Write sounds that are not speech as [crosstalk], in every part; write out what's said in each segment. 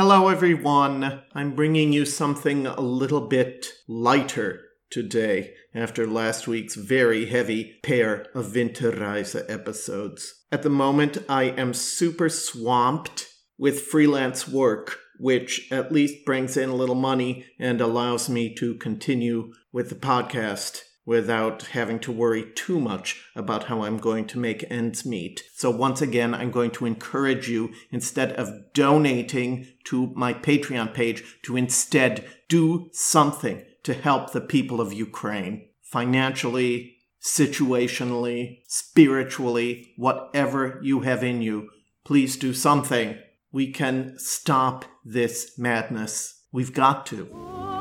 Hello, everyone. I'm bringing you something a little bit lighter today after last week's very heavy pair of Winterreise episodes. At the moment, I am super swamped with freelance work, which at least brings in a little money and allows me to continue with the podcast without having to worry too much about how I'm going to make ends meet. So, once again, I'm going to encourage you, instead of donating to my Patreon page, to instead do something to help the people of Ukraine financially, situationally, spiritually, whatever you have in you. Please do something. We can stop this madness. We've got to.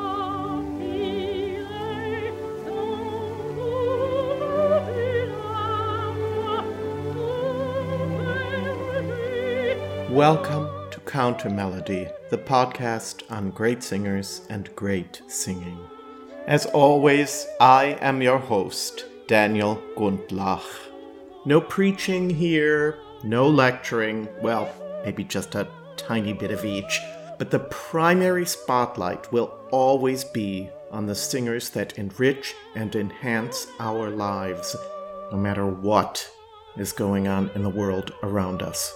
Welcome to Counter Melody, the podcast on great singers and great singing. As always, I am your host, Daniel Gundlach. No preaching here, no lecturing, well, maybe just a tiny bit of each, but the primary spotlight will always be on the singers that enrich and enhance our lives, no matter what is going on in the world around us.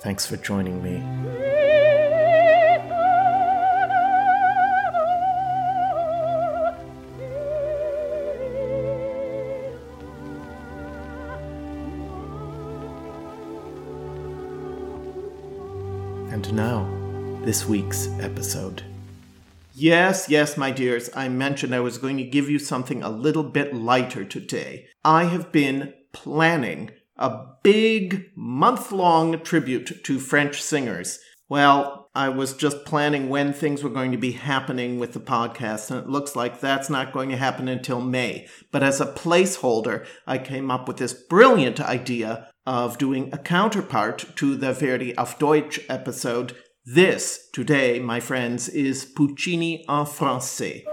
Thanks for joining me. And now, this week's episode. Yes, yes, my dears, I mentioned I was going to give you something a little bit lighter today. I have been planning a big month long tribute to French singers. Well, I was just planning when things were going to be happening with the podcast, and it looks like that's not going to happen until May. But as a placeholder, I came up with this brilliant idea of doing a counterpart to the Verdi auf Deutsch episode. This, today, my friends, is Puccini en français.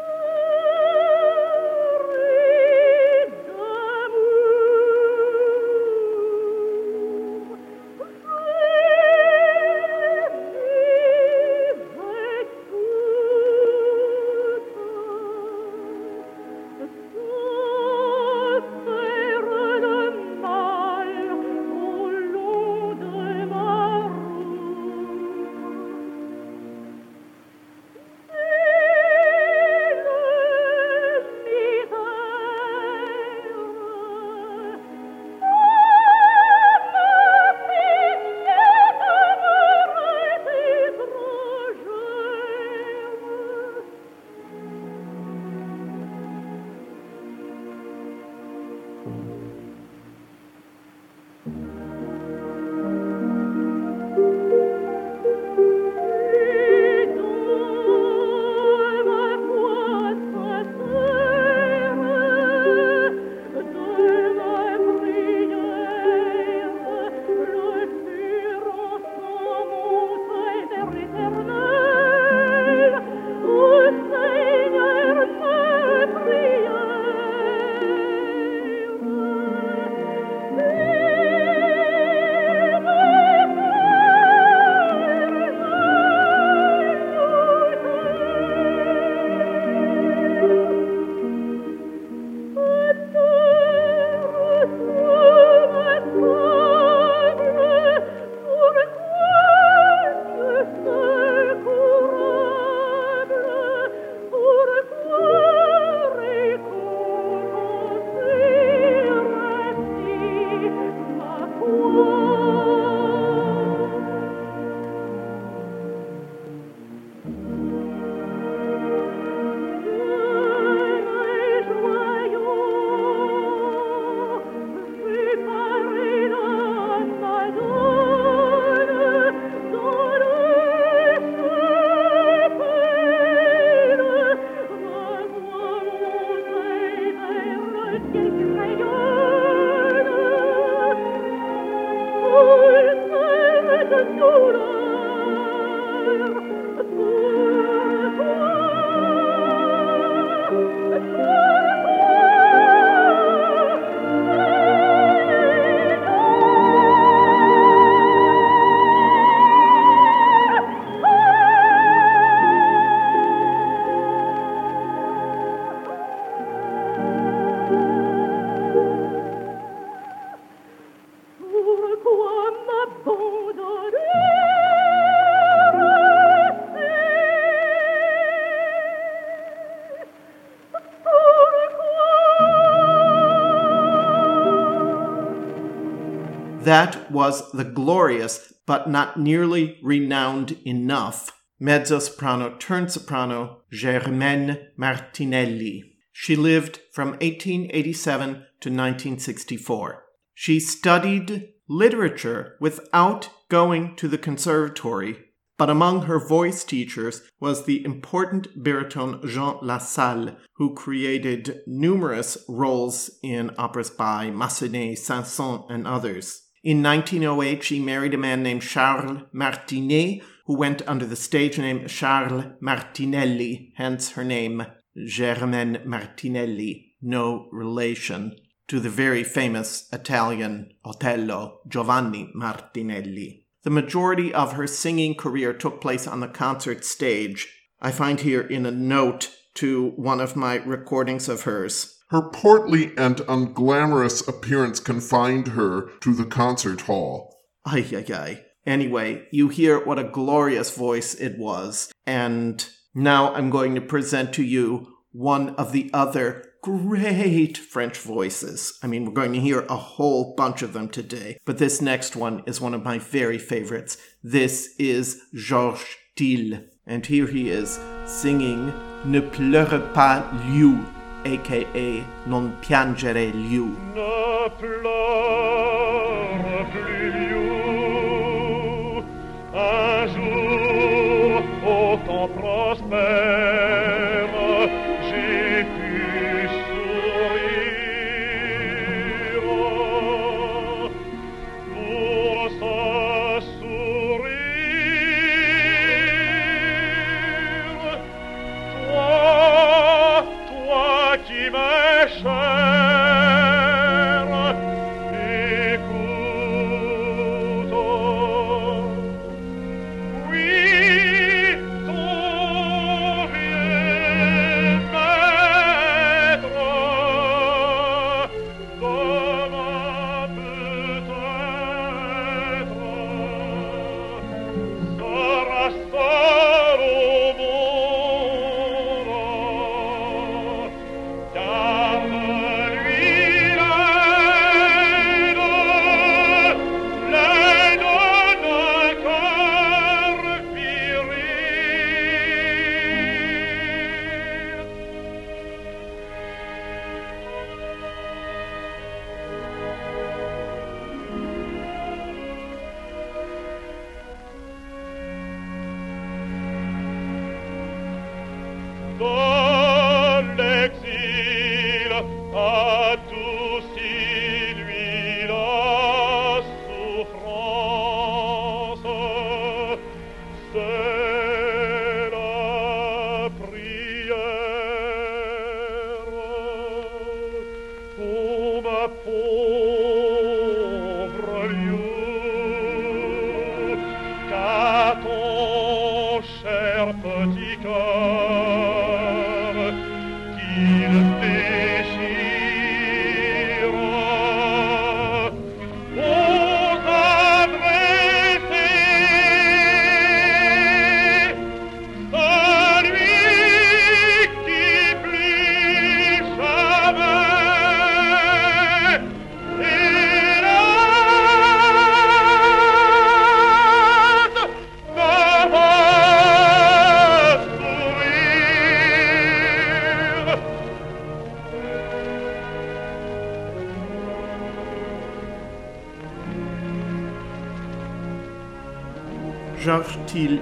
That was the glorious, but not nearly renowned enough, mezzo soprano turned soprano Germaine Martinelli. She lived from 1887 to 1964. She studied literature without going to the conservatory, but among her voice teachers was the important baritone Jean Lassalle, who created numerous roles in operas by Massenet, Saint-Saëns, and others. In 1908, she married a man named Charles Martinet, who went under the stage name Charles Martinelli, hence her name Germaine Martinelli, no relation to the very famous Italian Otello Giovanni Martinelli. The majority of her singing career took place on the concert stage. I find here in a note to one of my recordings of hers. Her portly and unglamorous appearance confined her to the concert hall. Ay, ay, ay. Anyway, you hear what a glorious voice it was. And now I'm going to present to you one of the other great French voices. I mean, we're going to hear a whole bunch of them today, but this next one is one of my very favorites. This is Georges Thill, and here he is singing Ne pleure pas Liu, aka Non piangere Liu. Ne pleure plus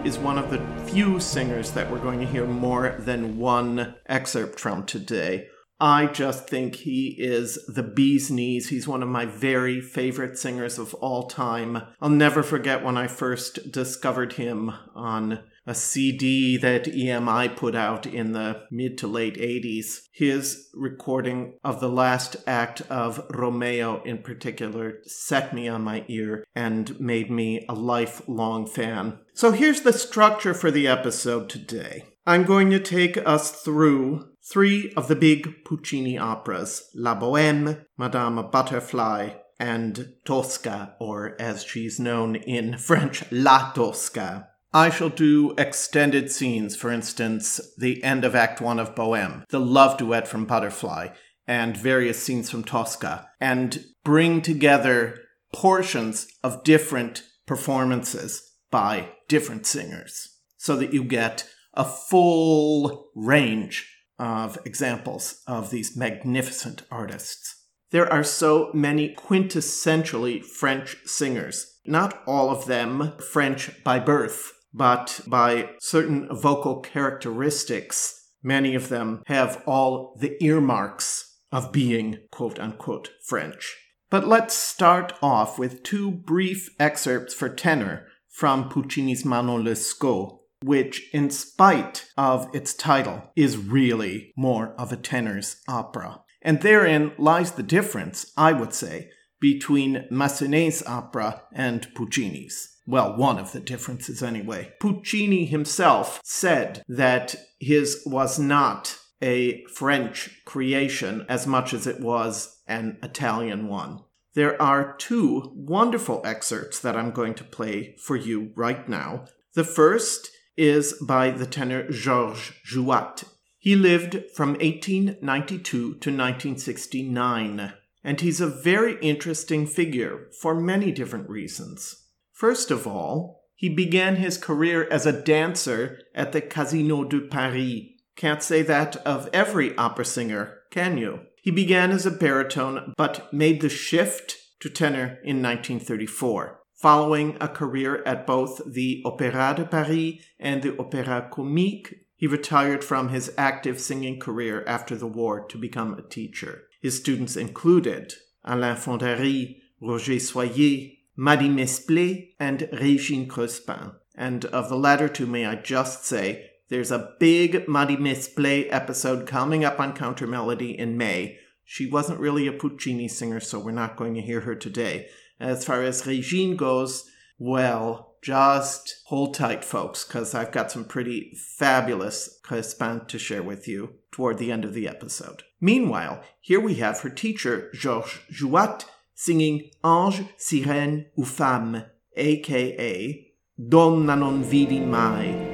is one of the few singers that we're going to hear more than one excerpt from today. I just think he is the bee's knees. He's one of my very favorite singers of all time. I'll never forget when I first discovered him on a CD that EMI put out in the mid to late 80s. His recording of the last act of Romeo, in particular, set me on my ear and made me a lifelong fan. So here's the structure for the episode today. I'm going to take us through three of the big Puccini operas La Boheme, Madame Butterfly, and Tosca, or as she's known in [laughs] French, La Tosca. I shall do extended scenes, for instance, the end of Act 1 of Bohème, the love duet from Butterfly, and various scenes from Tosca, and bring together portions of different performances by different singers so that you get a full range of examples of these magnificent artists. There are so many quintessentially French singers, not all of them French by birth, but by certain vocal characteristics. Many of them have all the earmarks of being quote unquote French. But let's start off with two brief excerpts for tenor from Puccini's Manon Lescaut, which, in spite of its title, is really more of a tenor's opera. And therein lies the difference, I would say, between Massenet's opera and Puccini's. Well, one of the differences anyway. Puccini himself said that his was not a French creation as much as it was an Italian one. There are two wonderful excerpts that I'm going to play for you right now. The first is by the tenor Georges Jouatte. He lived from 1892 to 1969, and he's a very interesting figure for many different reasons. First of all, he began his career as a dancer at the Casino de Paris. Can't say that of every opera singer, can you? He began as a baritone, but made the shift to tenor in 1934, following a career at both the Opéra de Paris and the Opéra Comique. He retired from his active singing career after the war to become a teacher. His students included Alain Fondary, Roger Soyer, Marie Mesplé, and Régine Crespin. And of the latter two, may I just say, there's a big Marie Mesplé episode coming up on Counter Melody in May. She wasn't really a Puccini singer, so we're not going to hear her today. As far as Régine goes, well, just hold tight, folks, because I've got some pretty fabulous Crespin to share with you toward the end of the episode. Meanwhile, here we have her teacher, Georges Jouatte, singing Ange, Sirène ou Femme, aka Donna non vidi mai.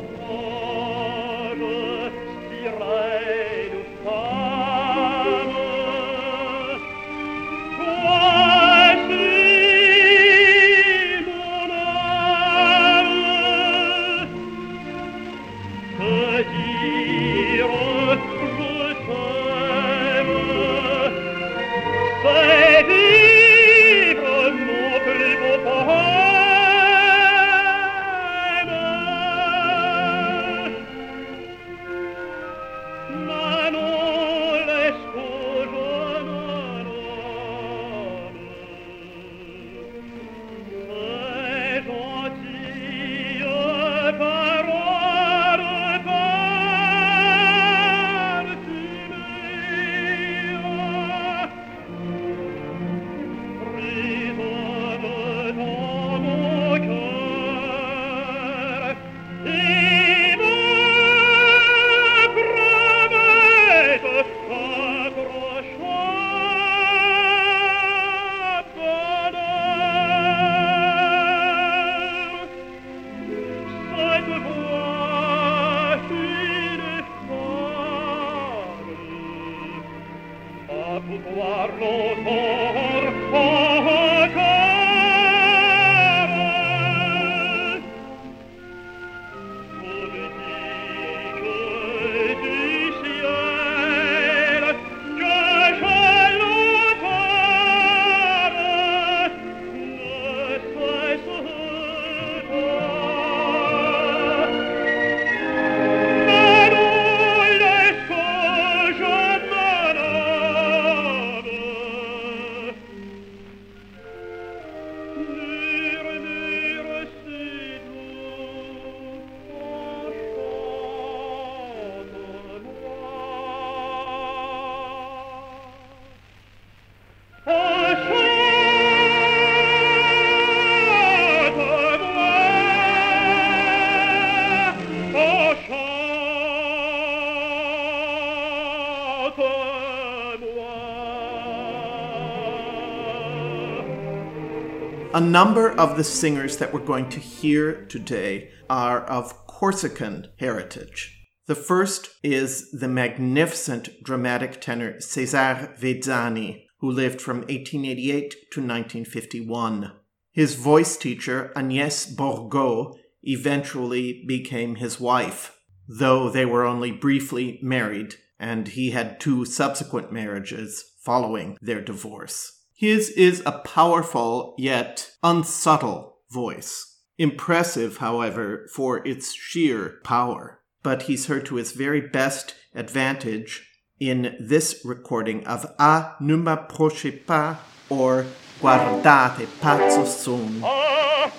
A number of the singers that we're going to hear today are of Corsican heritage. The first is the magnificent dramatic tenor Cesare Vezzani, who lived from 1888 to 1951. His voice teacher, Agnès Borgo, eventually became his wife, though they were only briefly married, and he had two subsequent marriages following their divorce. His is a powerful yet unsubtle voice. Impressive, however, for its sheer power. But he's heard to his very best advantage in this recording of A ne m'approchez pas or Guardate pazzo son. Ah,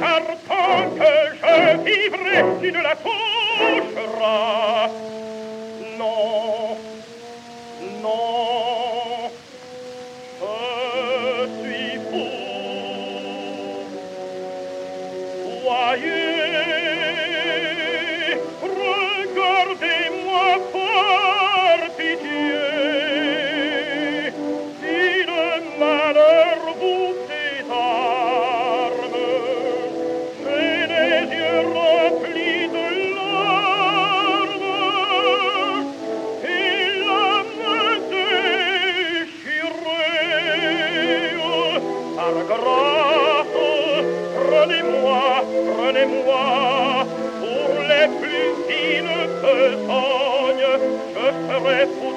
car tant que je vivrai, tu ne la toucheras.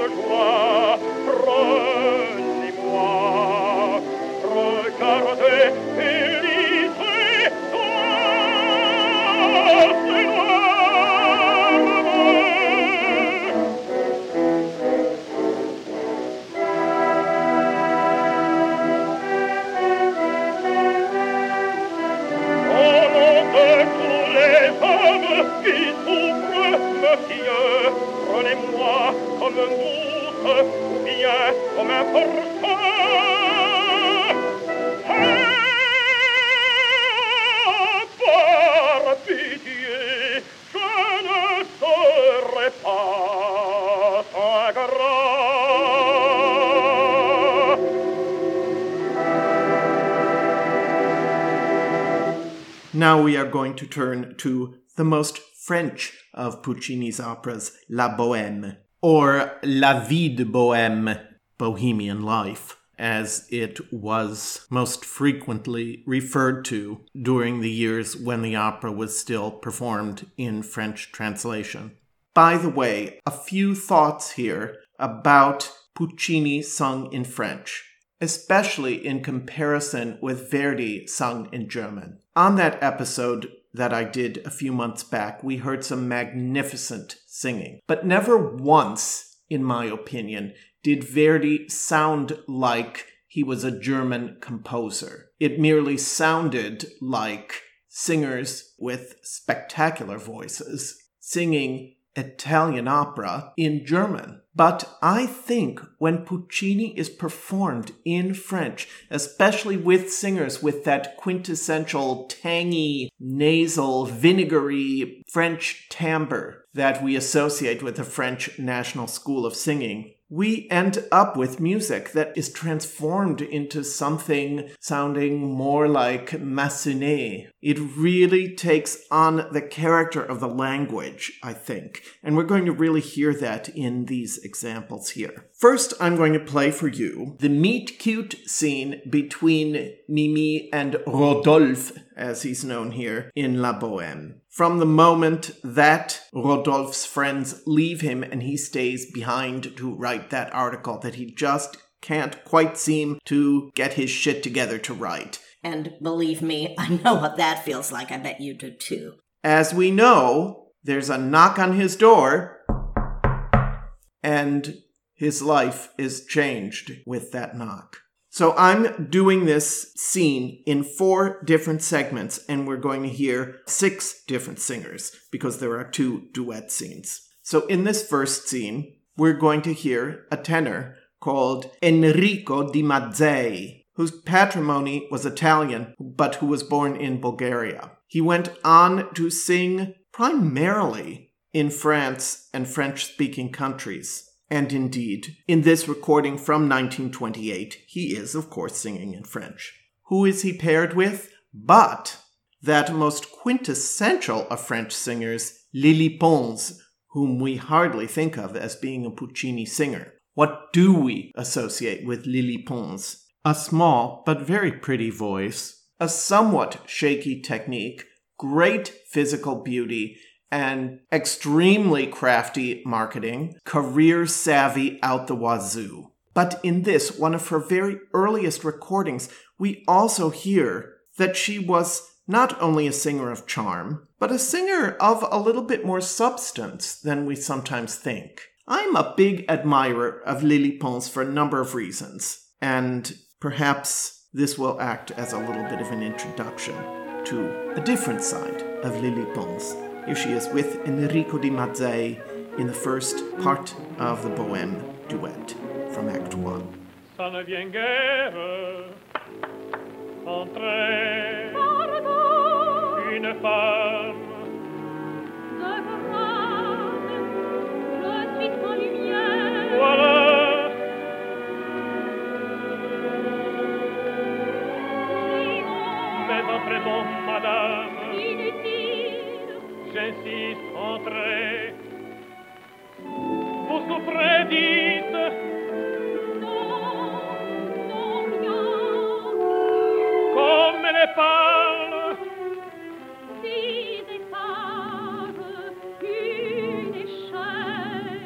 De joie. Now we are going to turn to the most French of Puccini's operas, La Bohème, or La Vie de Bohème, Bohemian Life, as it was most frequently referred to during the years when the opera was still performed in French translation. By the way, a few thoughts here about Puccini sung in French especially in comparison with Verdi sung in German. On that episode that I did a few months back, we heard some magnificent singing, but never once, in my opinion, did Verdi sound like he was a German composer. It merely sounded like singers with spectacular voices singing Italian opera in German. But I think when Puccini is performed in French, especially with singers with that quintessential tangy, nasal, vinegary French timbre that we associate with the French National School of Singing, we end up with music that is transformed into something sounding more like Massenet. It really takes on the character of the language, I think, and we're going to really hear that in these examples here. First, I'm going to play for you the meet cute scene between Mimi and Rodolphe, as he's known here, in La Bohème. From the moment that Rodolphe's friends leave him and he stays behind to write that article that he just can't quite seem to get his shit together to write. And believe me, I know what that feels like. I bet you do too. As we know, there's a knock on his door, and his life is changed with that knock. So I'm doing this scene in four different segments, and we're going to hear six different singers because there are two duet scenes. So in this first scene, we're going to hear a tenor called Enrico di Mazzei, whose patrimony was Italian, but who was born in Bulgaria. He went on to sing primarily in France and French speaking countries. And indeed, in this recording from 1928, he is, of course, singing in French. Who is he paired with? But that most quintessential of French singers, Lily Pons, whom we hardly think of as being a Puccini singer. What do we associate with Lily Pons? A small but very pretty voice, a somewhat shaky technique, great physical beauty, and extremely crafty marketing, career savvy out the wazoo. But in this, one of her very earliest recordings, we also hear that she was not only a singer of charm, but a singer of a little bit more substance than we sometimes think. I'm a big admirer of Lily Pons for a number of reasons, and perhaps this will act as a little bit of an introduction to a different side of Lily Pons. Here she is with Enrico di Mazzei in the first part of the Bohème duet from Act 1. Ça gentis contre. Vous souffrez dites Come le parle Si des faves une échelle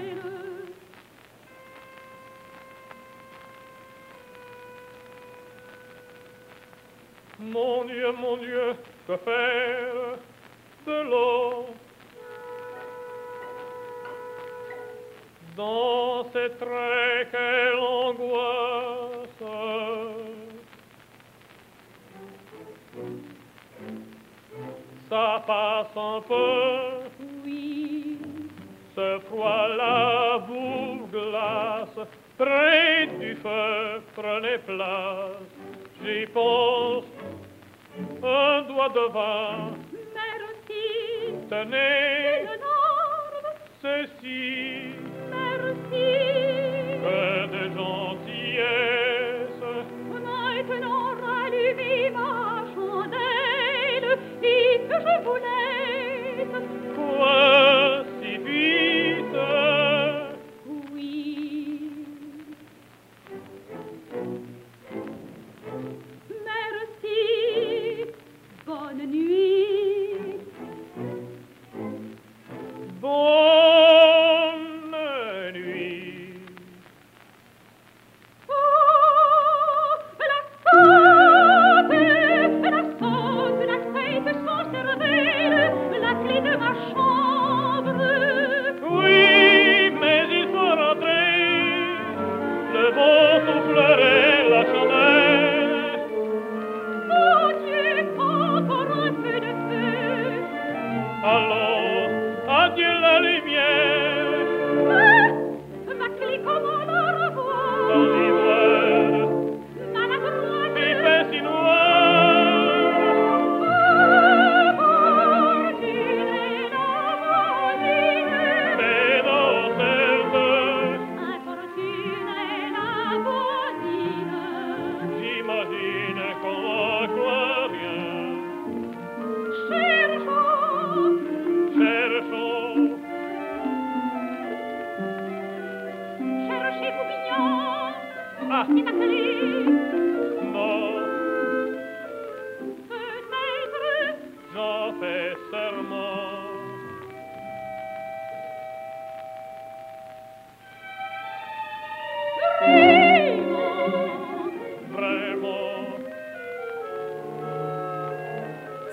Mon Dieu, mon Dieu, que faire? L'eau Dans ces traits, quelle angoisse. Ça passe un peu. Ce froid-là vous glace Près du feu, prenez place. J'y pense Un doigt devant Tenez ceci Que de gentillesse. Maintenant rallumez ma chandelle. Et que je vous laisse.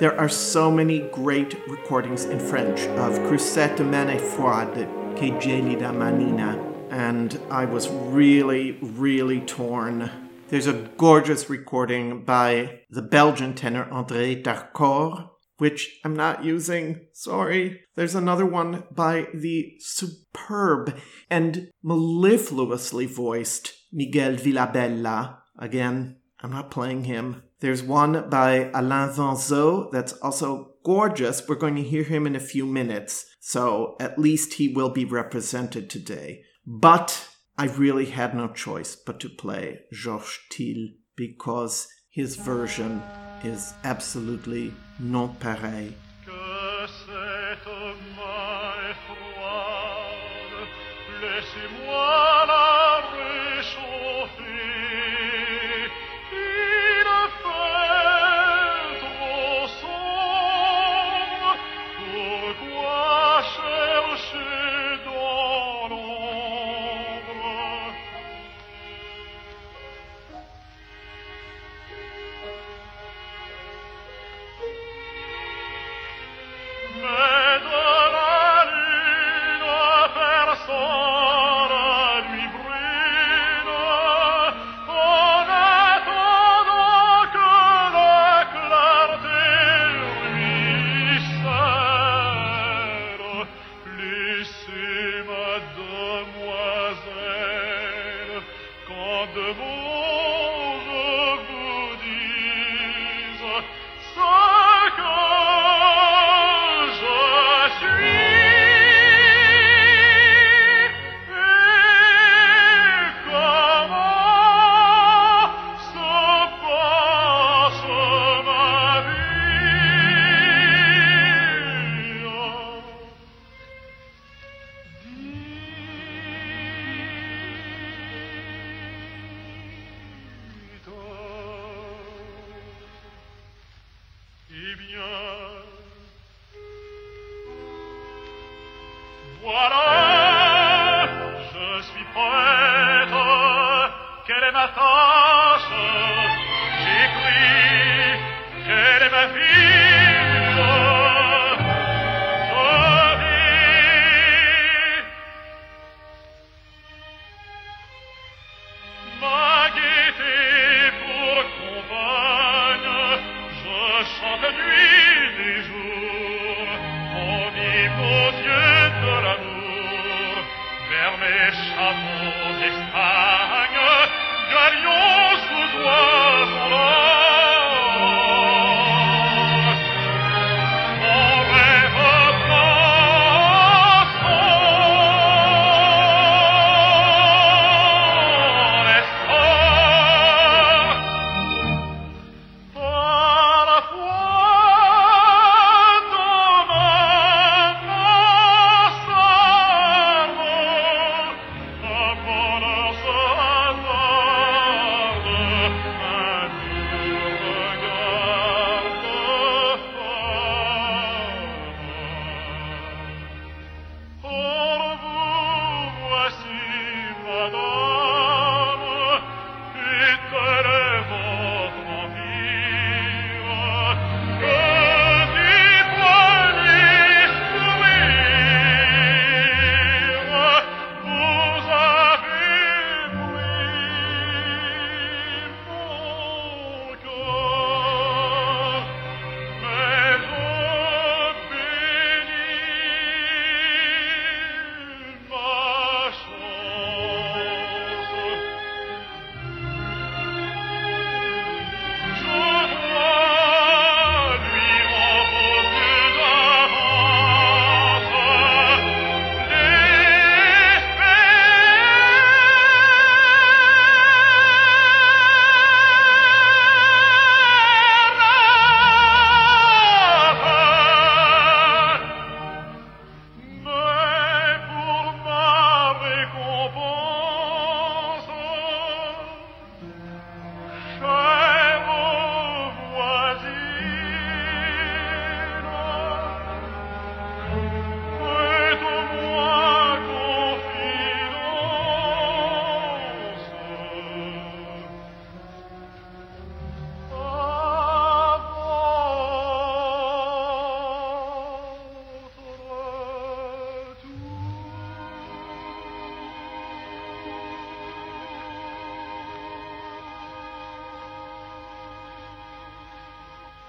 There are so many great recordings in French of Que cette main est froide, Que gelida manina, and I was really, really torn. There's a gorgeous recording by the Belgian tenor André d'Arkor, which I'm not using, sorry. There's another one by the superb and mellifluously voiced Miguel Villabella. Again, I'm not playing him. There's one by Alain Vanzo that's also gorgeous. We're going to hear him in a few minutes, so at least he will be represented today. But I really had no choice but to play Georges Thill because his version is absolutely non pareil.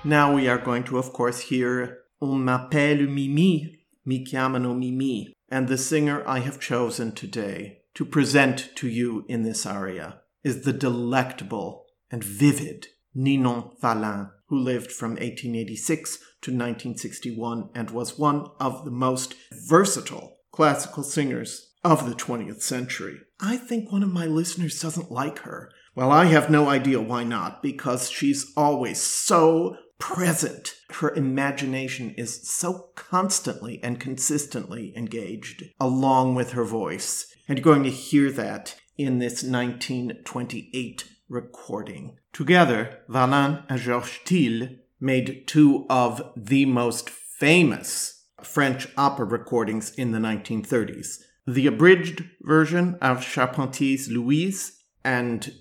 Now we are going to, of course, hear On m'appelle Mimi, mi chiamano Mimi, and the singer I have chosen today to present to you in this aria is the delectable and vivid Ninon Vallin, who lived from 1886 to 1961 and was one of the most versatile classical singers of the 20th century. I think one of my listeners doesn't like her. Well, I have no idea why not, because she's always so present. Her imagination is so constantly and consistently engaged, along with her voice. And you're going to hear that in this 1928 recording. Together, Vallin and Georges Thill made two of the most famous French opera recordings in the 1930s the abridged version of Charpentier's Louise and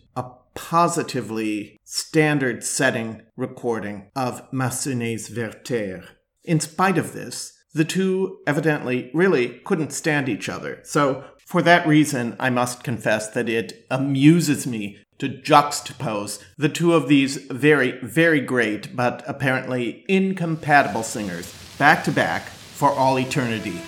positively standard setting recording of Massenet's Werther. In spite of this, the two evidently really couldn't stand each other. So, for that reason, I must confess that it amuses me to juxtapose the two of these very, very great but apparently incompatible singers back to back for all eternity.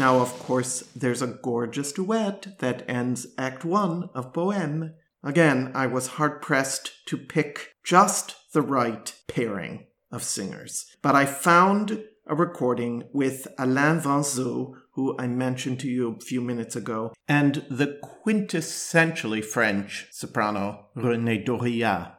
Now, of course, there's a gorgeous duet that ends Act 1 of Bohème. Again, I was hard pressed to pick just the right pairing of singers. But I found a recording with Alain Vanzo, who I mentioned to you a few minutes ago, and the quintessentially French soprano Renée Doria.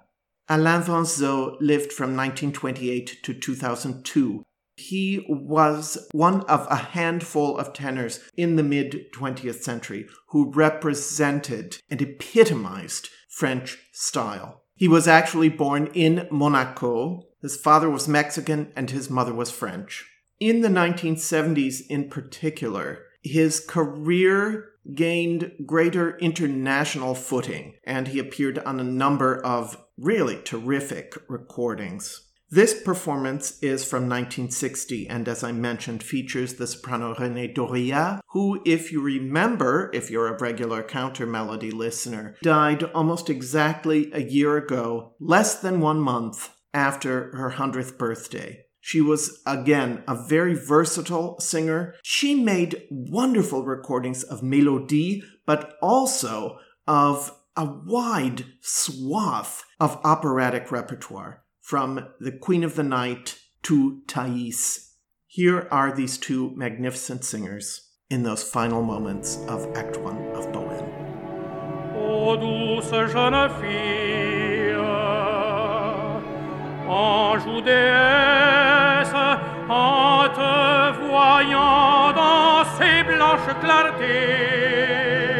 Alain Vanzo lived from 1928 to 2002. He was one of a handful of tenors in the mid 20th century who represented and epitomized French style. He was actually born in Monaco. His father was Mexican and his mother was French. In the 1970s, in particular, his career gained greater international footing and he appeared on a number of really terrific recordings. This performance is from 1960 and, as I mentioned, features the soprano Renée Doria, who, if you remember, if you're a regular counter melody listener, died almost exactly a year ago, less than one month after her 100th birthday. She was, again, a very versatile singer. She made wonderful recordings of Melodie, but also of a wide swath of operatic repertoire from The Queen of the Night to Thais. Here are these two magnificent singers in those final moments of Act One of Bohème. Ô douce jeune fille, ange déesse, en te voyant dans ces blanches clartés.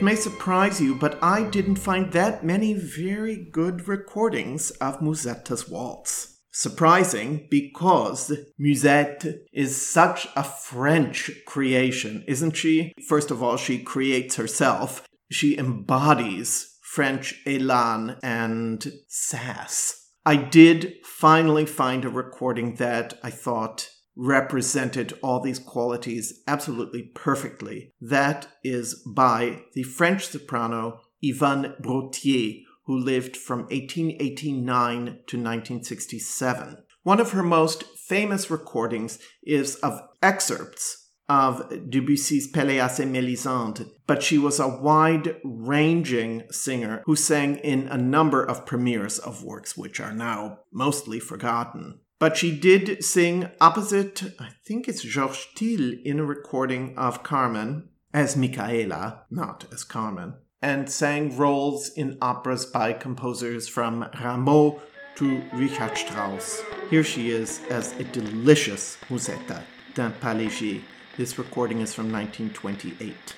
It may surprise you, but I didn't find that many very good recordings of Musetta's waltz. Surprising because Musette is such a French creation, isn't she? First of all, she creates herself. She embodies French elan and sass. I did finally find a recording that I thought represented all these qualities absolutely perfectly. That is by the French soprano Yvonne Brothier, who lived from 1889 to 1967. One of her most famous recordings is of excerpts of Debussy's Pelléas et Mélisande, but she was a wide ranging singer who sang in a number of premieres of works which are now mostly forgotten. But she did sing opposite, I think it's Georges Thill, in a recording of Carmen as Michaela, not as Carmen, and sang roles in operas by composers from Rameau to Richard Strauss. Here she is as a delicious Musetta d'un pas léger. This recording is from 1928.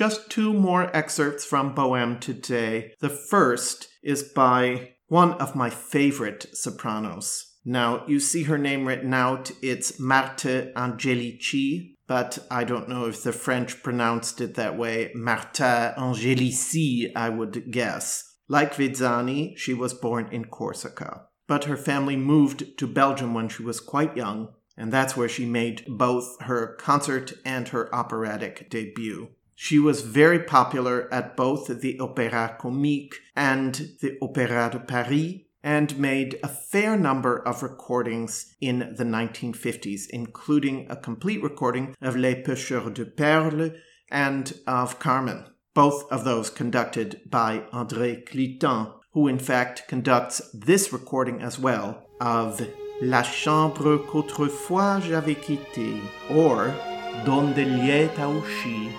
Just two more excerpts from Bohème today. The first is by one of my favorite sopranos. Now, you see her name written out. It's Marthe Angelici, but I don't know if the French pronounced it that way. Martha Angelici, I would guess. Like Vezzani, she was born in Corsica. But her family moved to Belgium when she was quite young, and that's where she made both her concert and her operatic debut. She was very popular at both the Opéra Comique and the Opéra de Paris, and made a fair number of recordings in the 1950s, including a complete recording of Les Pêcheurs de Perles and of Carmen. Both of those conducted by André Cluytens, who in fact conducts this recording as well of La chambre qu'autrefois j'avais quittée, or Donde lieta usci,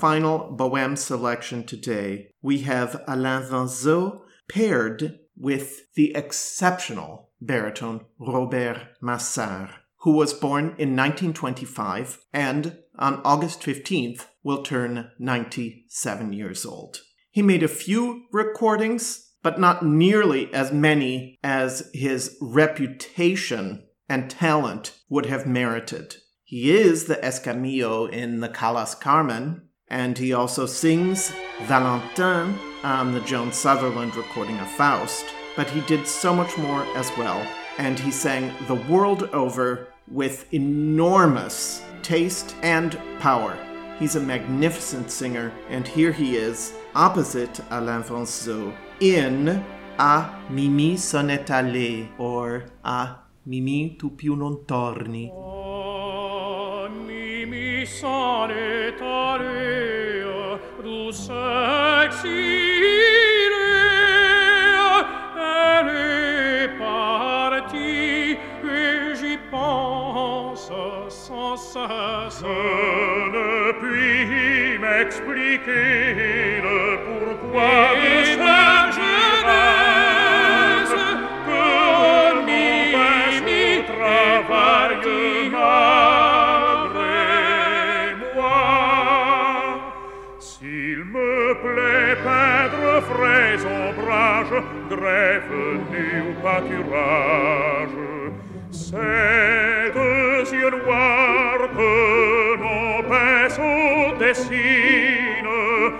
final Bohème selection today, we have Alain Vanzo paired with the exceptional baritone Robert Massard, who was born in 1925 and on August 15th will turn 97 years old. He made a few recordings, but not nearly as many as his reputation and talent would have merited. He is the Escamillo in the Callas Carmen, and he also sings Valentin on the Joan Sutherland recording of Faust, but he did so much more as well, and he sang the world over with enormous taste and power. He's a magnificent singer, and here he is, opposite Alain Vanzo, in A Mimi sonet allé, or A Mimi tu più non torni. sanitaria du sexilea elle est partie et j'y pense sans cesse ne puis m'expliquer le pourquoi de ça greffe du pâturage. Cette ciel-loir que nos pinceaux dessinent,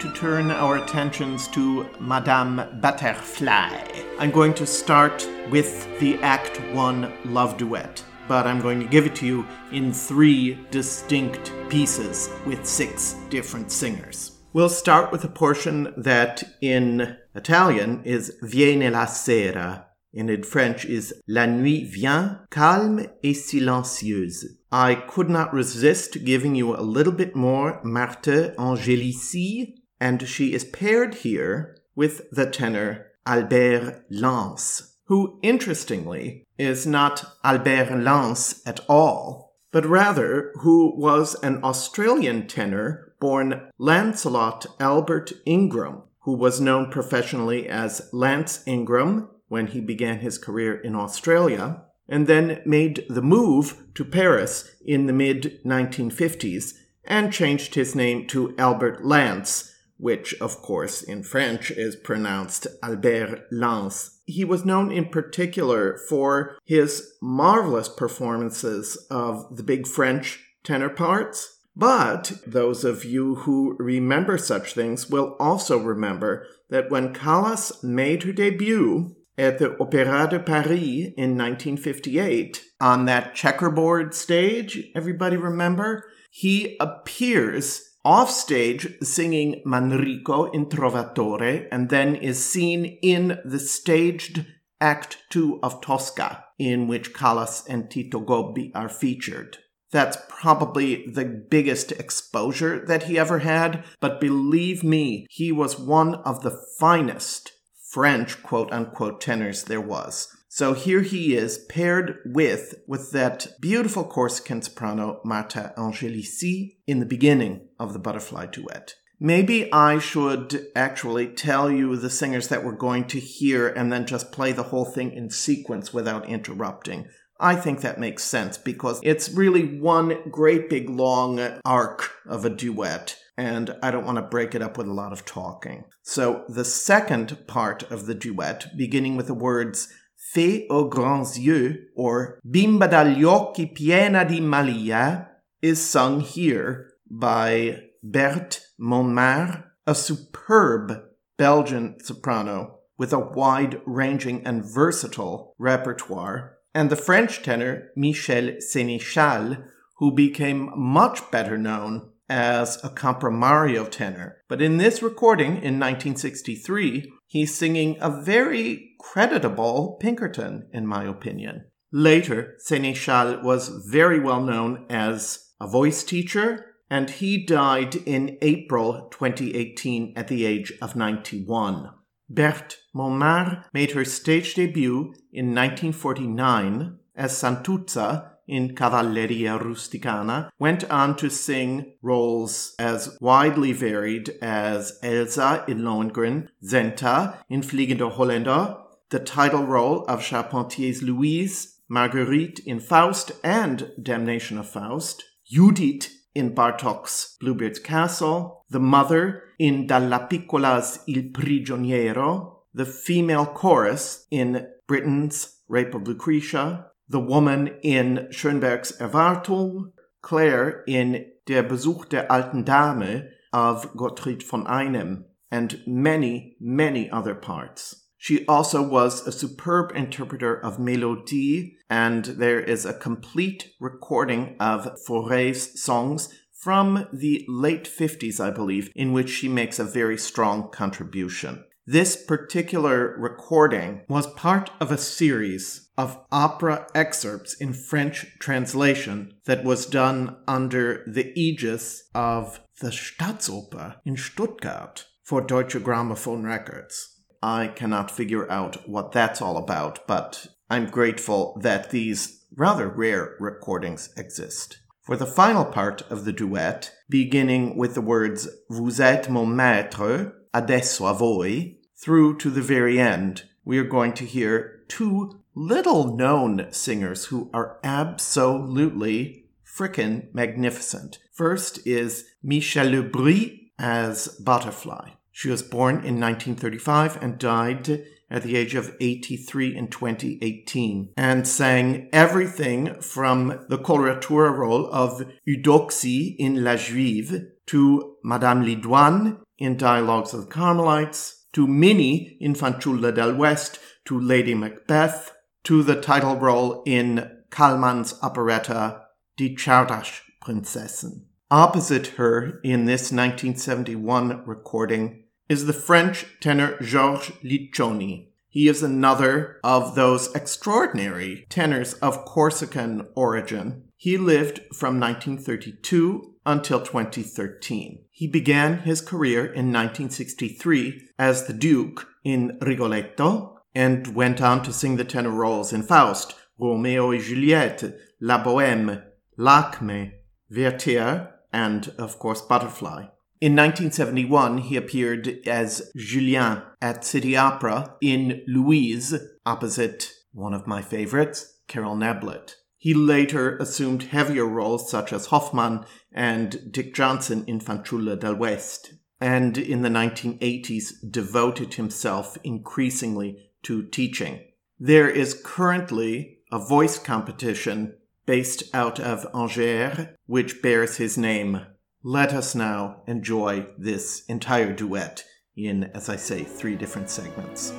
To turn our attentions to Madame Butterfly. I'm going to start with the Act 1 love duet, but I'm going to give it to you in three distinct pieces with six different singers. We'll start with a portion that in Italian is Viene la sera, and in French is La nuit vient, calme et silencieuse. I could not resist giving you a little bit more Marthe Angelici, and she is paired here with the tenor Albert Lance, who, interestingly, is not Albert Lance at all, but rather who was an Australian tenor born Lancelot Albert Ingram, who was known professionally as Lance Ingram when he began his career in Australia, and then made the move to Paris in the mid 1950s and changed his name to Albert Lance, which, of course, in French is pronounced Albert Lance. He was known in particular for his marvelous performances of the big French tenor parts. But those of you who remember such things will also remember that when Callas made her debut at the Opéra de Paris in 1958, on that checkerboard stage, everybody remember? He appears off stage singing Manrico in Trovatore and then is seen in the staged Act 2 of Tosca, in which Callas and Tito Gobbi are featured. That's probably the biggest exposure that he ever had, but believe me, he was one of the finest French quote unquote tenors there was. So here he is paired with with that beautiful Corsican soprano Marta Angelici in the beginning of the butterfly duet. Maybe I should actually tell you the singers that we're going to hear and then just play the whole thing in sequence without interrupting. I think that makes sense because it's really one great big long arc of a duet, and I don't want to break it up with a lot of talking. So the second part of the duet, beginning with the words Fée aux grands yeux or Bimba dagli occhi piena di malia, is sung here by Berthe Monmart, a superb Belgian soprano with a wide ranging and versatile repertoire and the French tenor Michel Sénéchal, who became much better known as a comprimario tenor. But in this recording in 1963, he's singing a very creditable Pinkerton, in my opinion. Later, Sénéchal was very well known as a voice teacher, and he died in April 2018 at the age of 91. Berthe Monmart made her stage debut in 1949 as Santuzza in Cavalleria Rusticana, went on to sing roles as widely varied as Elsa in Lohengrin, Senta in Fliegender Holländer, the title role of Charpentier's Louise, Marguerite in Faust and Damnation of Faust, Judith in Bartok's Bluebeard's Castle, the mother in Dallapiccola's Il Prigioniero, the female chorus in Britten's Rape of Lucretia, the woman in Schönberg's Erwartung, Claire in Der Besuch der alten Dame of Gottfried von Einem, and many, many other parts. She also was a superb interpreter of Melodie, and there is a complete recording of Fauré's songs from the late 50s, I believe, in which she makes a very strong contribution. This particular recording was part of a series of opera excerpts in French translation that was done under the aegis of the Staatsoper in Stuttgart for Deutsche Grammophon Records. I cannot figure out what that's all about, but I'm grateful that these rather rare recordings exist. For the final part of the duet, beginning with the words Vous êtes mon maître, adesso a voi, through to the very end, we are going to hear two little known singers who are absolutely frickin' magnificent. First is Michèle Le Bris as Butterfly. She was born in 1935 and died at the age of 83 in 2018 and sang everything from the coloratura role of Eudoxie in La Juive to Madame Lidoine in Dialogues of the Carmelites to Minnie in Fanciulla del West to Lady Macbeth to the title role in Kálmán's operetta Die Czardasch-Prinzessin. Opposite her in this 1971 recording is the French tenor Georges Liccioni. He is another of those extraordinary tenors of Corsican origin. He lived from 1932 until 2013. He began his career in 1963 as the Duke in Rigoletto and went on to sing the tenor roles in Faust, Romeo and Juliet, La Bohème, Lakme, Werther, and, of course, Butterfly. In 1971, he appeared as Julien at City Opera in Louise, opposite one of my favorites, Carol Neblett. He later assumed heavier roles such as Hoffmann and Dick Johnson in Fanciulla del West, and in the 1980s devoted himself increasingly to teaching. There is currently a voice competition based out of Angers, which bears his name. Let us now enjoy this entire duet in, as I say, three different segments.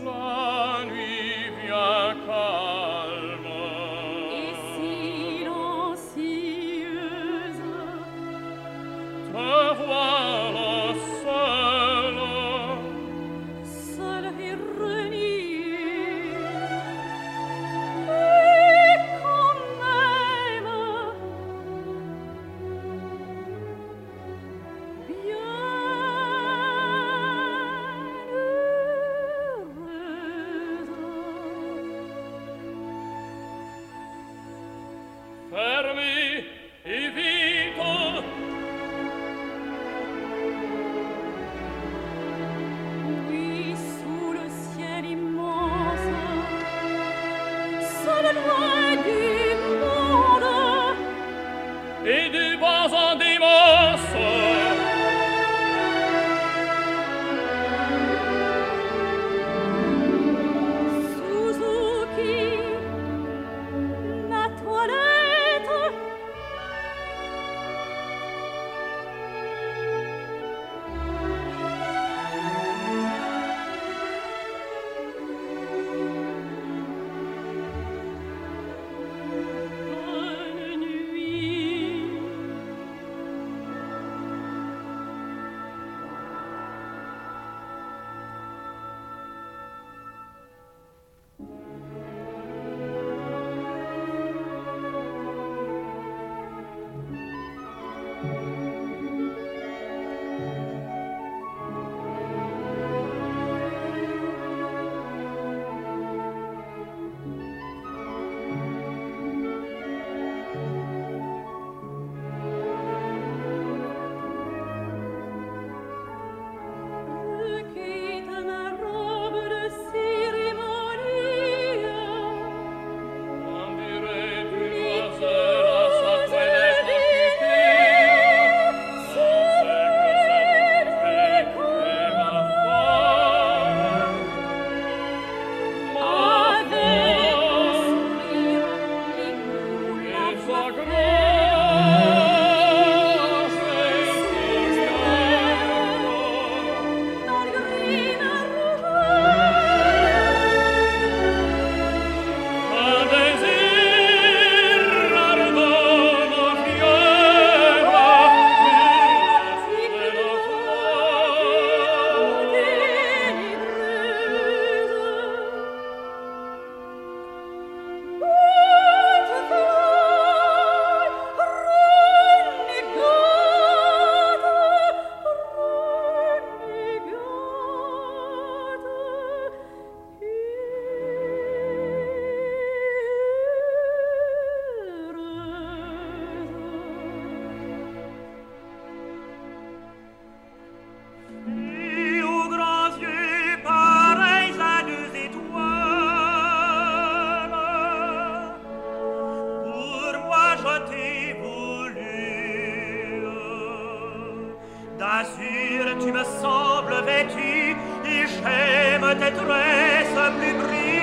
D'azur tu me sembles vêtu et j'aime tes tresses plus brillantes.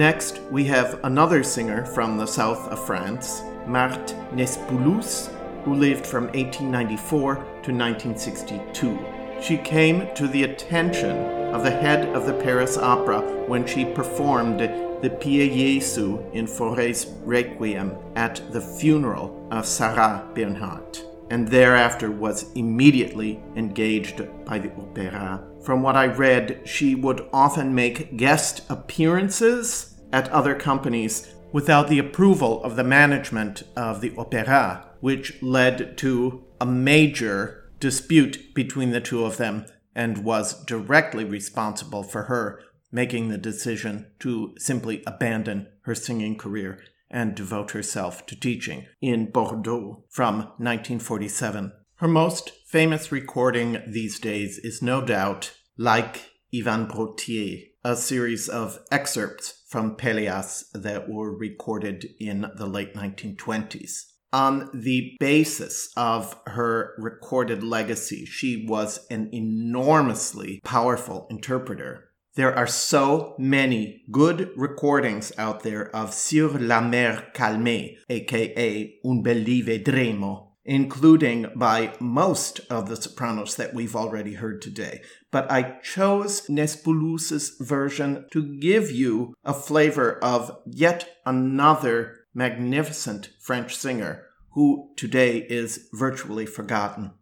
Next, we have another singer from the south of France, Marthe Nespoulous, who lived from 1894 to 1962. She came to the attention of the head of the Paris Opera when she performed the Pie Jesu in Fauré's Requiem at the funeral of Sarah Bernhardt. and thereafter was immediately engaged by the opera. From what I read, she would often make guest appearances at other companies without the approval of the management of the opera, which led to a major dispute between the two of them and was directly responsible for her making the decision to simply abandon her singing career and devote herself to teaching in Bordeaux from 1947. Her most famous recording these days is no doubt Like Yvonne Brothier, a series of excerpts from Pelléas that were recorded in the late 1920s. On the basis of her recorded legacy, she was an enormously powerful interpreter there are so many good recordings out there of Sur la mer calmée, aka Un bel vedremo, including by most of the sopranos that we've already heard today. But I chose Nespoulous's version to give you a flavor of yet another magnificent French singer who today is virtually forgotten.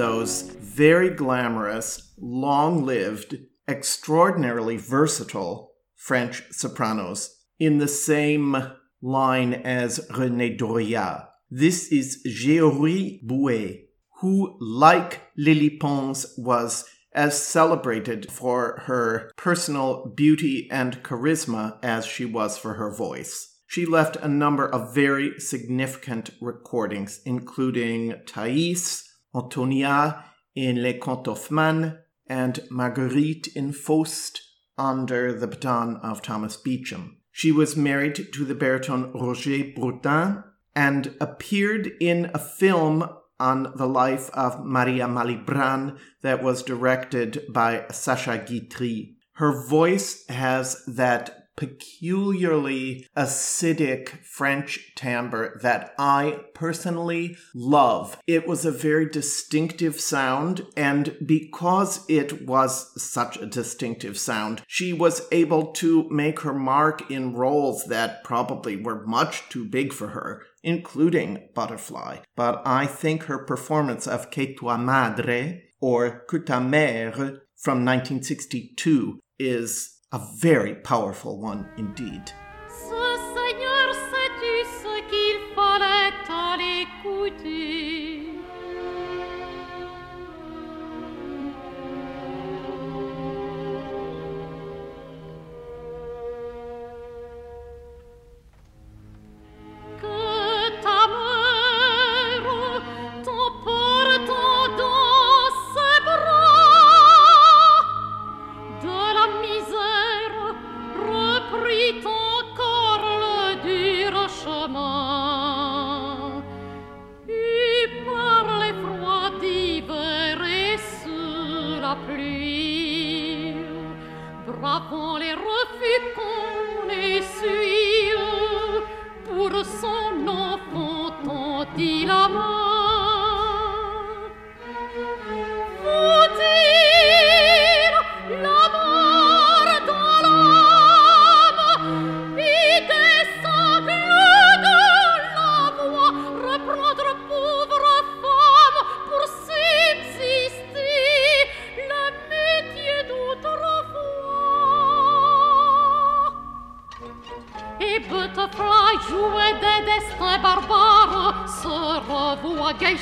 Those very glamorous, long lived, extraordinarily versatile French sopranos in the same line as Renée Doria. This is Géori Boué, who, like Lily Pons, was as celebrated for her personal beauty and charisma as she was for her voice. She left a number of very significant recordings, including Thais, Antonia in Les Contes d'Hoffmann, and Marguerite in Faust under the baton of Thomas Beecham. She was married to the baritone Roger Bourdin and appeared in a film on the life of Maria Malibran that was directed by Sacha Guitry. Her voice has that peculiarly acidic French timbre that I personally love. It was a very distinctive sound, and because it was such a distinctive sound, she was able to make her mark in roles that probably were much too big for her including Butterfly. But I think her performance of Che tua madre or Que ta mère from 1962 is a very powerful one indeed. Bravant les che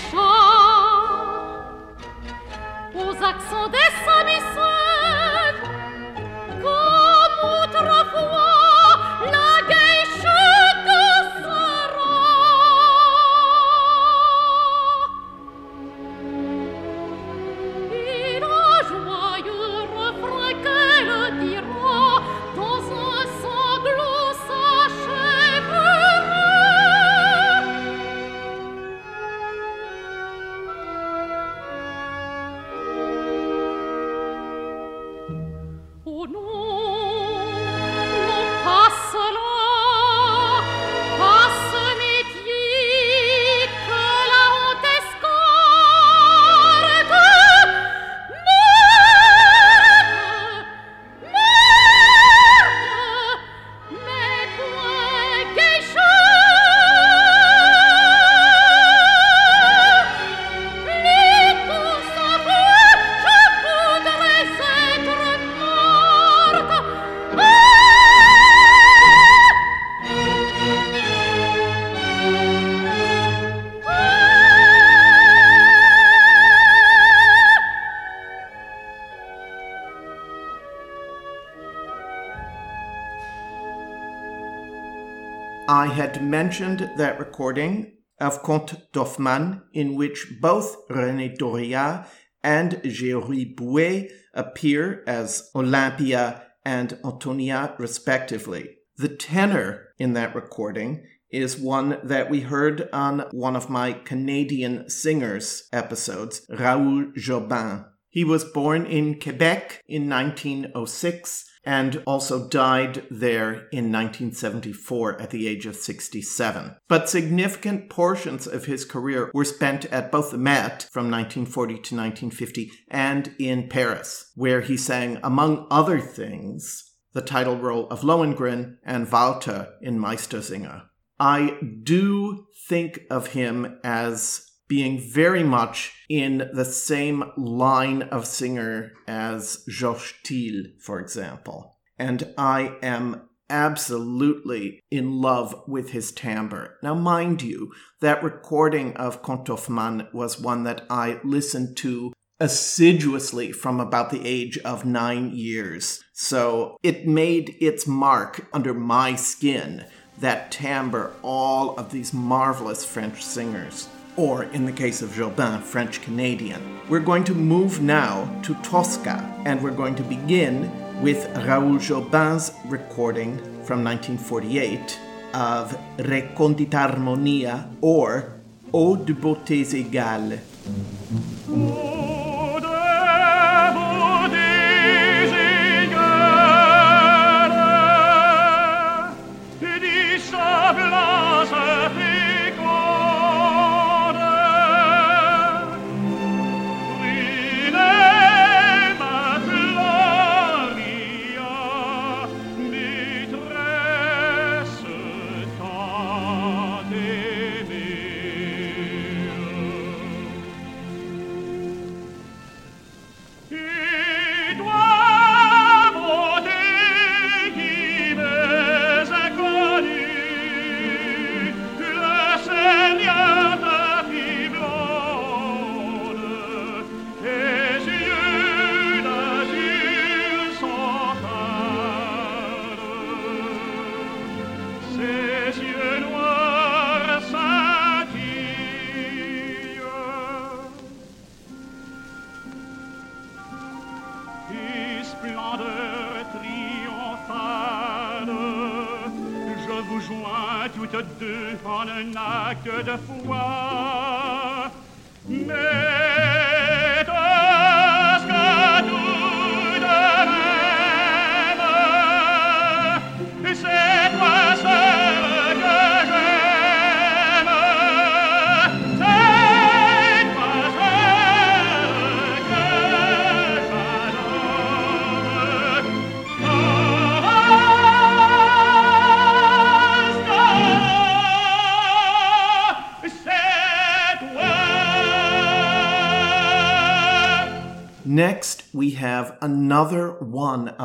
had mentioned that recording of Contes d'Hoffmann in which both Renée Doria and Géori Boué appear as Olympia and Antonia respectively. The tenor in that recording is one that we heard on one of my Canadian singers episodes, Raoul Jobin. He was born in Quebec in 1906 and also died there in 1974 at the age of 67. But significant portions of his career were spent at both the Met from 1940 to 1950 and in Paris, where he sang, among other things, the title role of Lohengrin and Walter in Meistersinger. I do think of him as being very much in the same line of singer as Georges Thill, for example. And I am absolutely in love with his timbre. Now, mind you, that recording of Contes d'Hoffmann was one that I listened to assiduously from about the age of nine years. So it made its mark under my skin, that timbre, all of these marvelous French singers. Or, in the case of Jobin, French Canadian. We're going to move now to Tosca, and we're going to begin with Raoul Jobin's recording from 1948 of Recondita Armonia or Ô de beautés égales.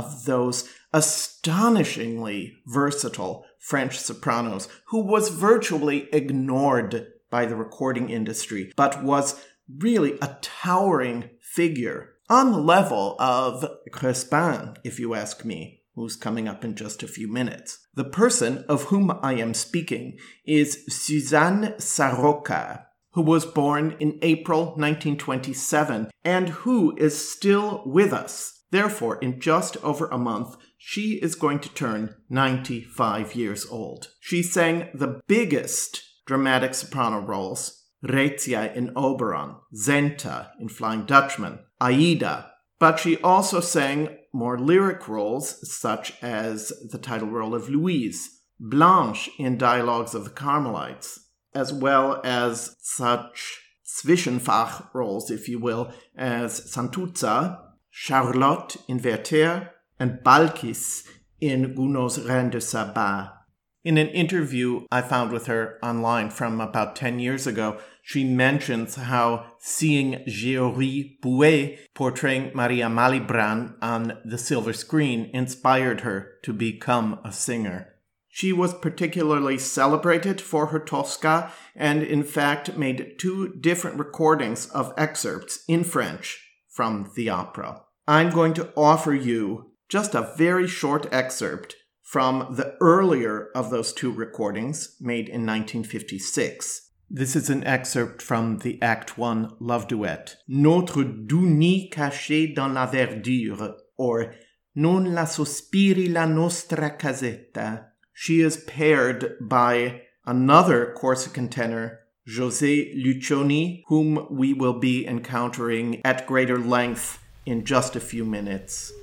Of those astonishingly versatile French sopranos who was virtually ignored by the recording industry, but was really a towering figure on the level of Crespin, if you ask me, who's coming up in just a few minutes. The person of whom I am speaking is Suzanne Sarroca, who was born in April 1927 and who is still with us. Therefore, in just over a month, she is going to turn 95 years old. She sang the biggest dramatic soprano roles Rezia in Oberon, Senta in Flying Dutchman, Aida, but she also sang more lyric roles such as the title role of Louise, Blanche in Dialogues of the Carmelites, as well as such Zwischenfach roles, if you will, as Santuzza, Charlotte in Werther, and Balkis in Gounod's Reine de Saba. In an interview I found with her online from about 10 years ago, she mentions how seeing Géori Boué portraying Maria Malibran on the silver screen inspired her to become a singer. She was particularly celebrated for her Tosca and, in fact, made two different recordings of excerpts in French from the opera. I'm going to offer you just a very short excerpt from the earlier of those two recordings made in 1956. This is an excerpt from the Act 1 love duet, Notre doux nid caché dans la verdure, or Non la sospiri la nostra casetta she is paired by another Corsican tenor, Jose Luccioni, whom we will be encountering at greater length in just a few minutes.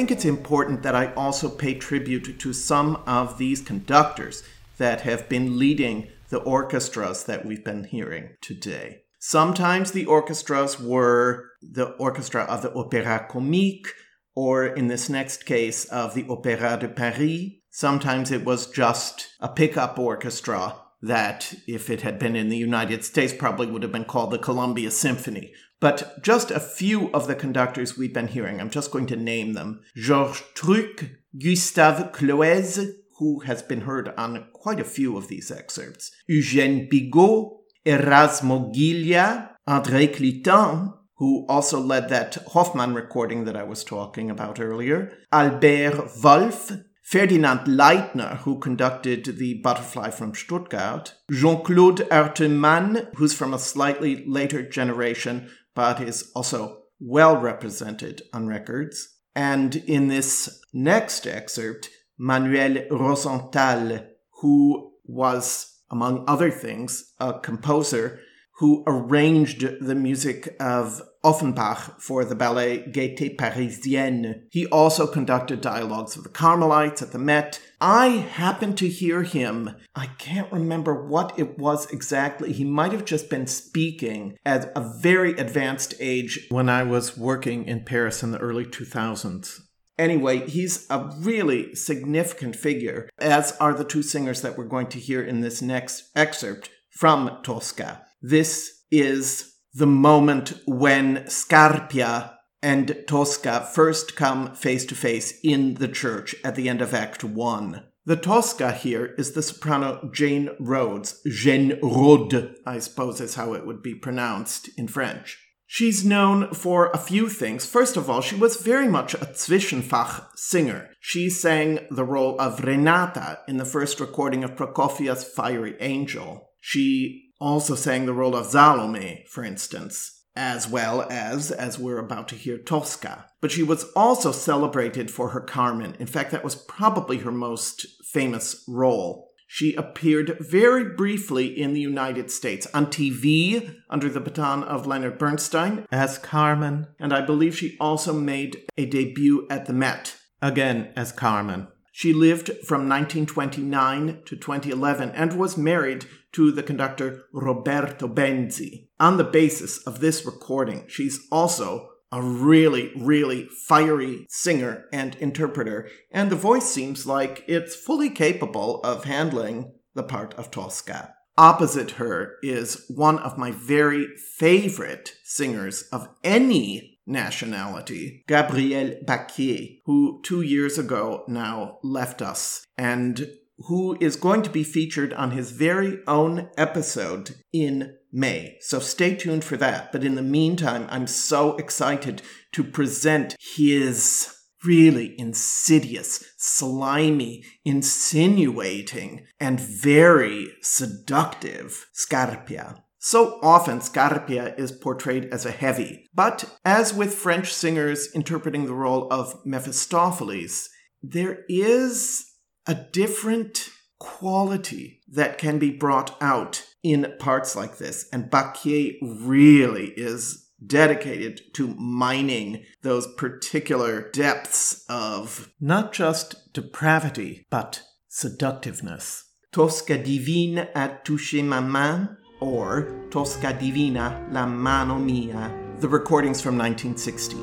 Think it's important that I also pay tribute to some of these conductors that have been leading the orchestras that we've been hearing today. Sometimes the orchestras were the orchestra of the Opéra Comique, or in this next case, of the Opéra de Paris. Sometimes it was just a pickup orchestra that, if it had been in the United States, probably would have been called the Columbia Symphony. But just a few of the conductors we've been hearing, I'm just going to name them. Georges Truc, Gustave Cloez, who has been heard on quite a few of these excerpts, Eugène Bigot, Erasmo Ghiglia, André Cluytens, who also led that Hoffmann recording that I was talking about earlier, Albert Wolff, Ferdinand Leitner, who conducted the Butterfly from Stuttgart, Jean Claude Hartemann, who's from a slightly later generation but is also well represented on records. And in this next excerpt, Manuel Rosenthal, who was, among other things, a composer who arranged the music of Offenbach for the ballet Gaieté Parisienne. He also conducted dialogues of the Carmelites at the Met. I happened to hear him. I can't remember what it was exactly. He might have just been speaking at a very advanced age when I was working in Paris in the early 2000s. Anyway, he's a really significant figure, as are the two singers that we're going to hear in this next excerpt from Tosca. This is the moment when Scarpia and Tosca first come face to face in the church at the end of Act 1. The Tosca here is the soprano Jane Rhodes. Jane Rode, I suppose is how it would be pronounced in French. She's known for a few things. First of all, she was very much a Zwischenfach singer. She sang the role of Renata in the first recording of Prokofiev's Fiery Angel. She also sang the role of Salome, for instance, as well as, as we're about to hear, Tosca. But she was also celebrated for her Carmen. In fact, that was probably her most famous role. She appeared very briefly in the United States on TV under the baton of Leonard Bernstein as Carmen, and I believe she also made a debut at the Met, again as Carmen. She lived from 1929 to 2011 and was married to the conductor Roberto Benzi. On the basis of this recording, she's also a really, really fiery singer and interpreter, and the voice seems like it's fully capable of handling the part of Tosca. Opposite her is one of my very favorite singers of any nationality, Gabriel Bacquier, who two years ago now left us and who is going to be featured on his very own episode in May. So stay tuned for that. But in the meantime, I'm so excited to present his really insidious, slimy, insinuating, and very seductive Scarpia. So often, Scarpia is portrayed as a heavy, but as with French singers interpreting the role of Mephistopheles, there is a different quality that can be brought out in parts like this, and Bacquier really is dedicated to mining those particular depths of not just depravity, but seductiveness. Tosca divina a touché ma main, or Tosca divina la mano mia. The recordings from 1960.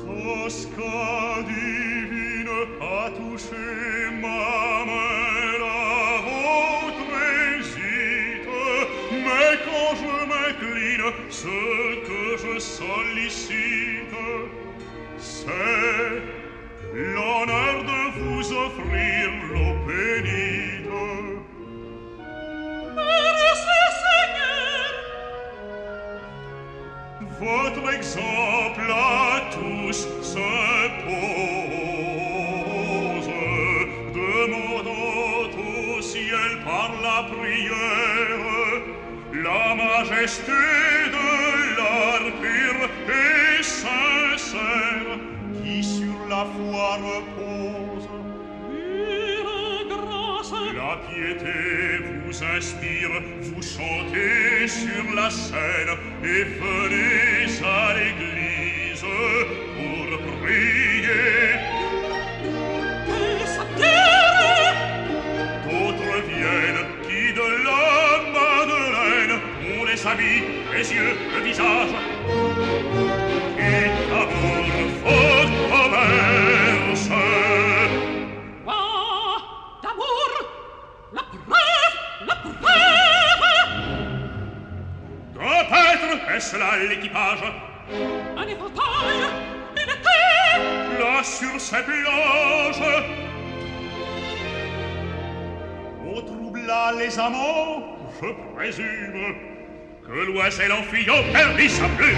ce que je sollicite, c'est l'honneur de vous offrir l'eau bénite. Merci Seigneur. Votre exemple à tous se pose, demandant au ciel par la prière la majesté de l'art pur et sincère qui sur la foi repose. Pure grâce, La piété vous inspire, vous chantez sur la scène et venez à l'église pour prier. Habits, les yeux, le visage. Et d'amour commerce. Quoi D'amour La preuve La preuve Grand peintre, est-ce là l'équipage? Un éventail Une épée Là sur ces plages On troubla les amants, je présume Que l'oiselle en fuyant perdit sa plume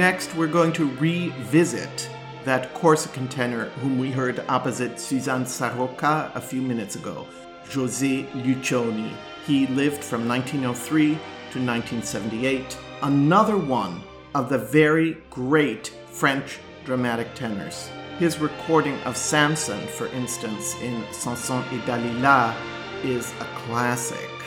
Next, we're going to revisit that Corsican tenor whom we heard opposite Suzanne Sarroca a few minutes ago, José Luccioni. He lived from 1903 to 1978. Another one of the very great French dramatic tenors. His recording of Samson, for instance, in Samson et Dalila, is a classic.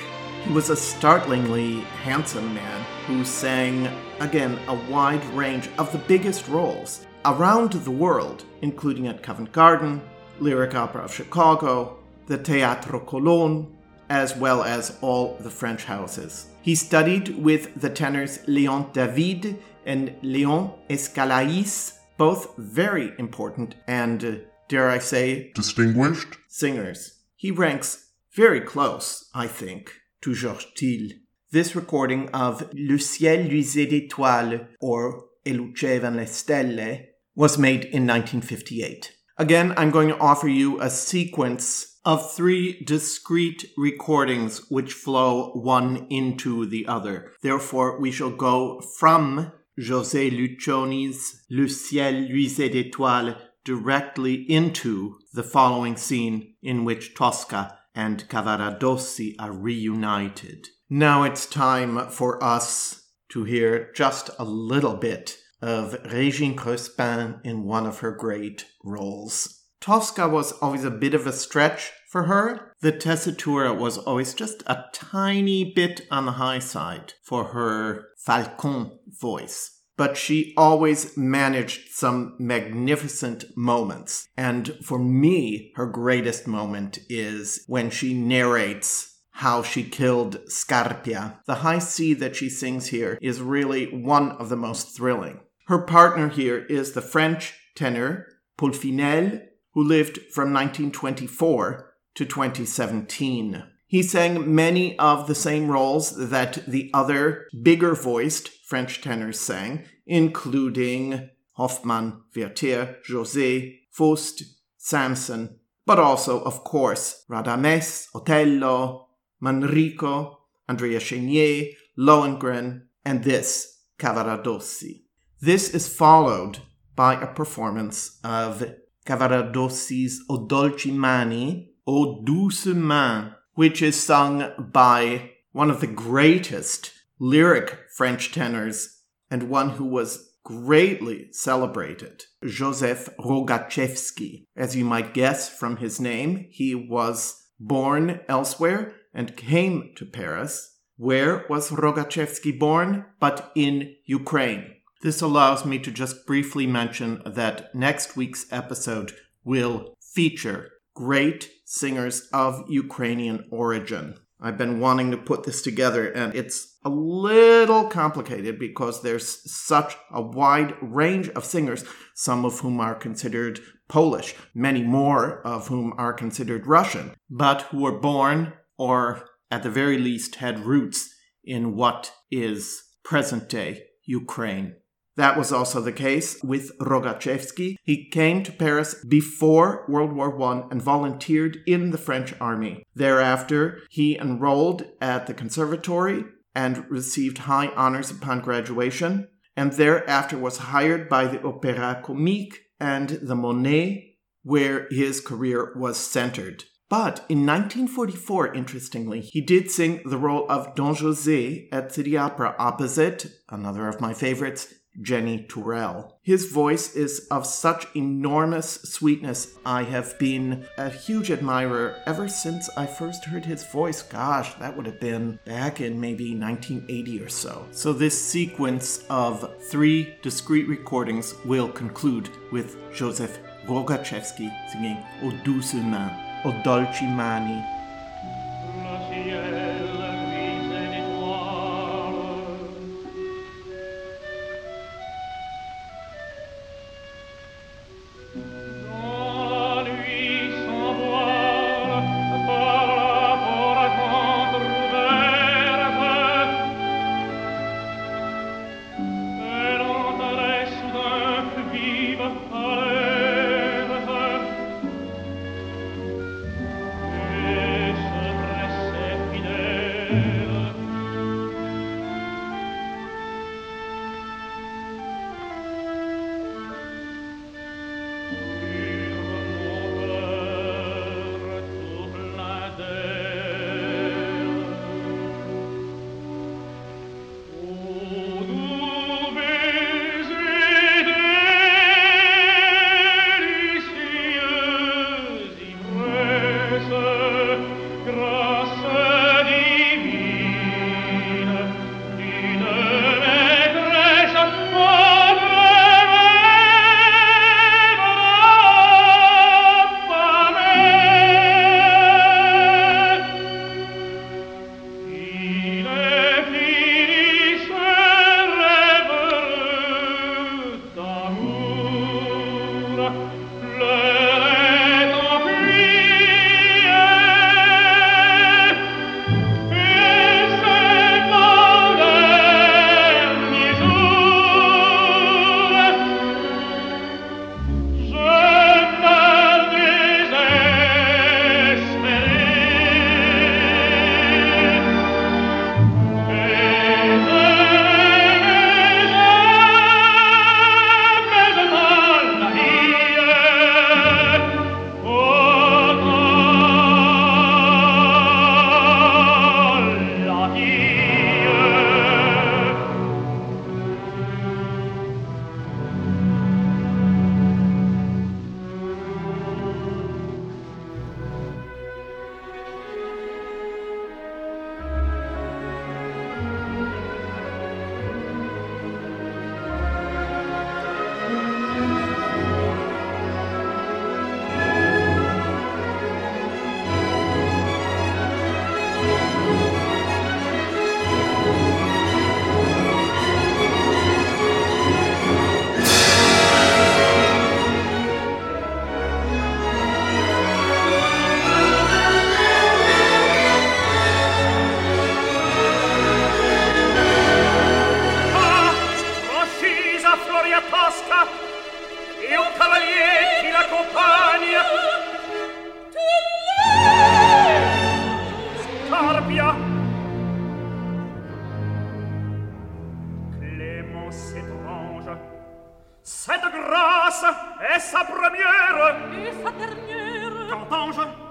He was a startlingly handsome man who sang, again, a wide range of the biggest roles around the world, including at Covent Garden, Lyric Opera of Chicago, the Teatro Colón, as well as all the French houses. He studied with the tenors Léon David and Léon Escalaïs, both very important and, dare I say, Distinguished? singers. He ranks very close, I think, to Georges. This recording of Le ciel luisait d'étoiles, or E lucevano le stelle, was made in 1958. Again, I'm going to offer you a sequence of three discrete recordings which flow one into the other. Therefore, we shall go from José Luccioni's Le ciel luisait d'étoiles directly into the following scene in which Tosca and Cavaradossi are reunited. Now it's time for us to hear just a little bit of Régine Crespin in one of her great roles. Tosca was always a bit of a stretch for her. The tessitura was always just a tiny bit on the high side for her falcon voice. But she always managed some magnificent moments. And for me, her greatest moment is when she narrates how she killed Scarpia. The high C that she sings here is really one of the most thrilling. Her partner here is the French tenor Paul Finel, who lived from 1924 to 2017. He sang many of the same roles that the other bigger voiced French tenors sang, including Hoffmann, Werther, José, Faust, Samson, but also, of course, Radames, Otello, Manrico, Andrea Chenier, Lohengrin, and this, Cavaradossi. This is followed by a performance of Cavaradossi's O Dolci Mani, O Douce Main, which is sung by one of the greatest lyric French tenors and one who was greatly celebrated, Joseph Rogatchevsky. As you might guess from his name, he was born elsewhere and came to Paris. Where was Rogatchevsky born? But in Ukraine. This allows me to just briefly mention that next week's episode will feature great singers of Ukrainian origin. I've been wanting to put this together and it's a little complicated because there's such a wide range of singers, some of whom are considered Polish, many more of whom are considered Russian, but who were born or at the very least had roots in what is present day Ukraine. That was also the case with Rogatchevsky. He came to Paris before World War I and volunteered in the French army. Thereafter, he enrolled at the conservatory and received high honors upon graduation, and thereafter was hired by the Opéra Comique and the Monnaie, where his career was centered. But in 1944, interestingly, he did sing the role of Don José at City Opera opposite, another of my favorites, Jennie Tourel. His voice is of such enormous sweetness. I have been a huge admirer ever since I first heard his voice. Gosh, that would have been back in maybe 1980 or so. So, this sequence of three discrete recordings will conclude with Joseph Rogatchevsky singing O Douce Main, O Dolci Mani, Cette grâce est sa première. Et sa dernière. Qu'entends-je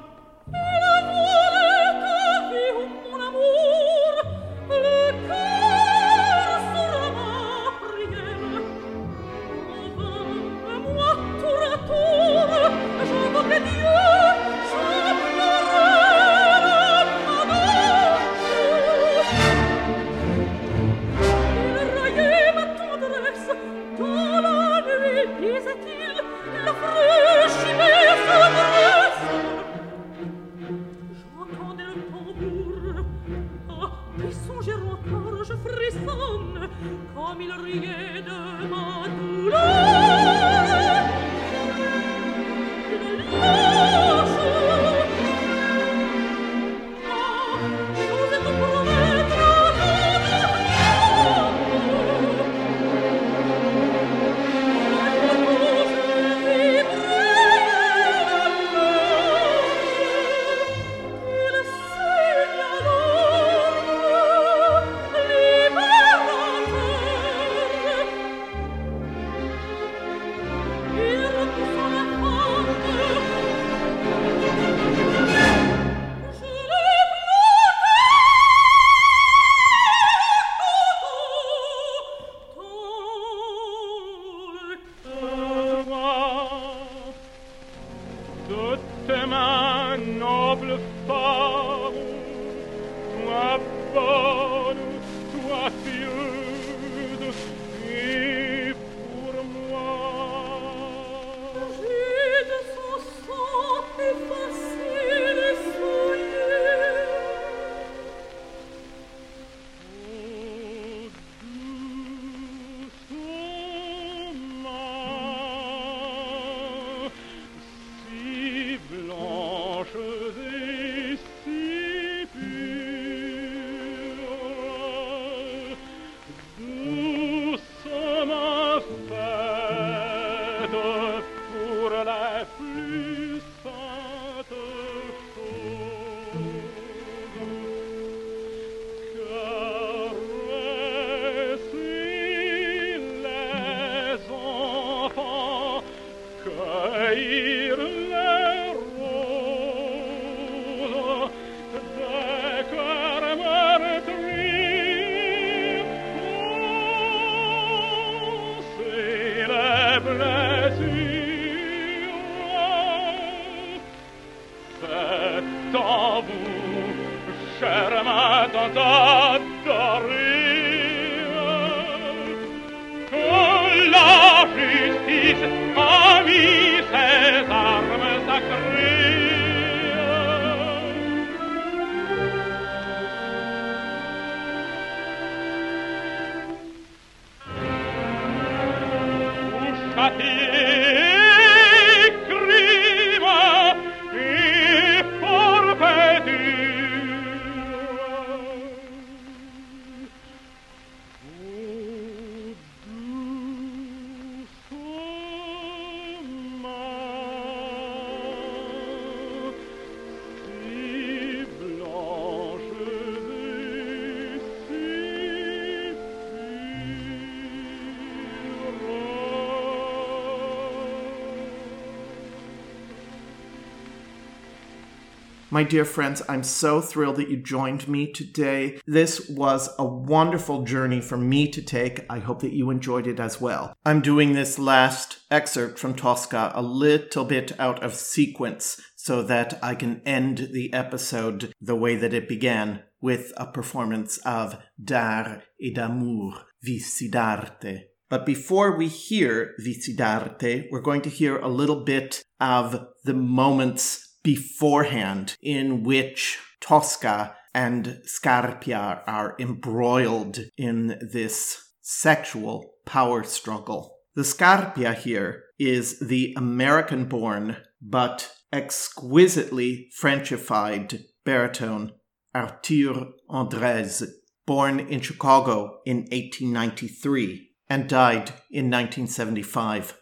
My dear friends, I'm so thrilled that you joined me today. This was a wonderful journey for me to take. I hope that you enjoyed it as well. I'm doing this last excerpt from Tosca a little bit out of sequence so that I can end the episode the way that it began with a performance of D'art et d'amour, Vissi d'arte. But before we hear Vissi d'arte, we're going to hear a little bit of the moments beforehand in which Tosca and Scarpia are embroiled in this sexual power struggle. The Scarpia here is the American born but exquisitely Frenchified baritone Arthur Endrèze, born in Chicago in 1893 and died in 1975.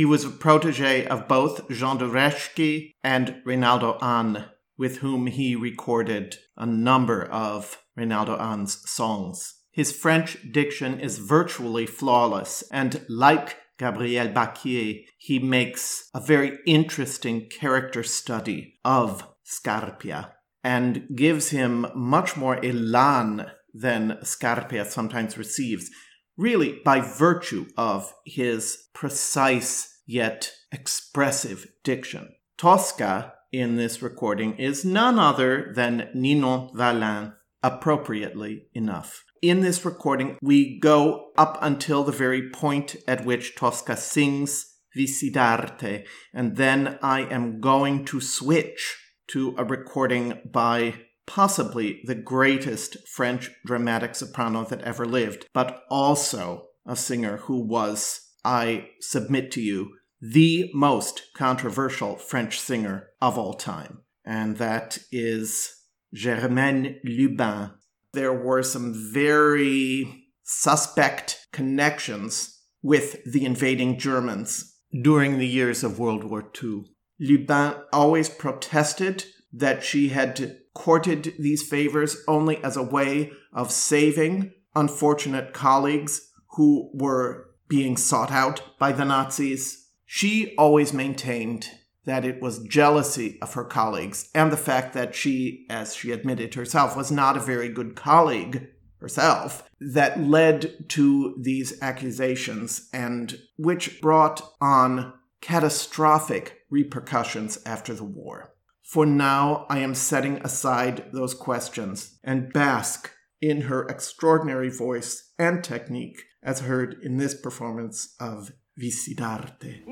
He was a protege of both Jean de Reszke and Reynaldo Hahn, with whom he recorded a number of Reynaldo Hahn's songs. His French diction is virtually flawless, and like Gabriel Bacquier, he makes a very interesting character study of Scarpia and gives him much more elan than Scarpia sometimes receives, really by virtue of his precise yet expressive diction. Tosca in this recording is none other than Ninon Vallin, appropriately enough. In this recording, we go up until the very point at which Tosca sings Vissi d'arte, and then I am going to switch to a recording by possibly the greatest French dramatic soprano that ever lived, but also a singer who was, I submit to you, the most controversial French singer of all time. And that is Germaine Lubin. There were some very suspect connections with the invading Germans during the years of World War II. Lubin always protested that she had courted these favors only as a way of saving unfortunate colleagues who were being sought out by the Nazis. She always maintained that it was jealousy of her colleagues and the fact that she, as she admitted herself, was not a very good colleague herself that led to these accusations and which brought on catastrophic repercussions after the war. For now, I am setting aside those questions and bask in her extraordinary voice and technique as heard in this performance of Visidarte.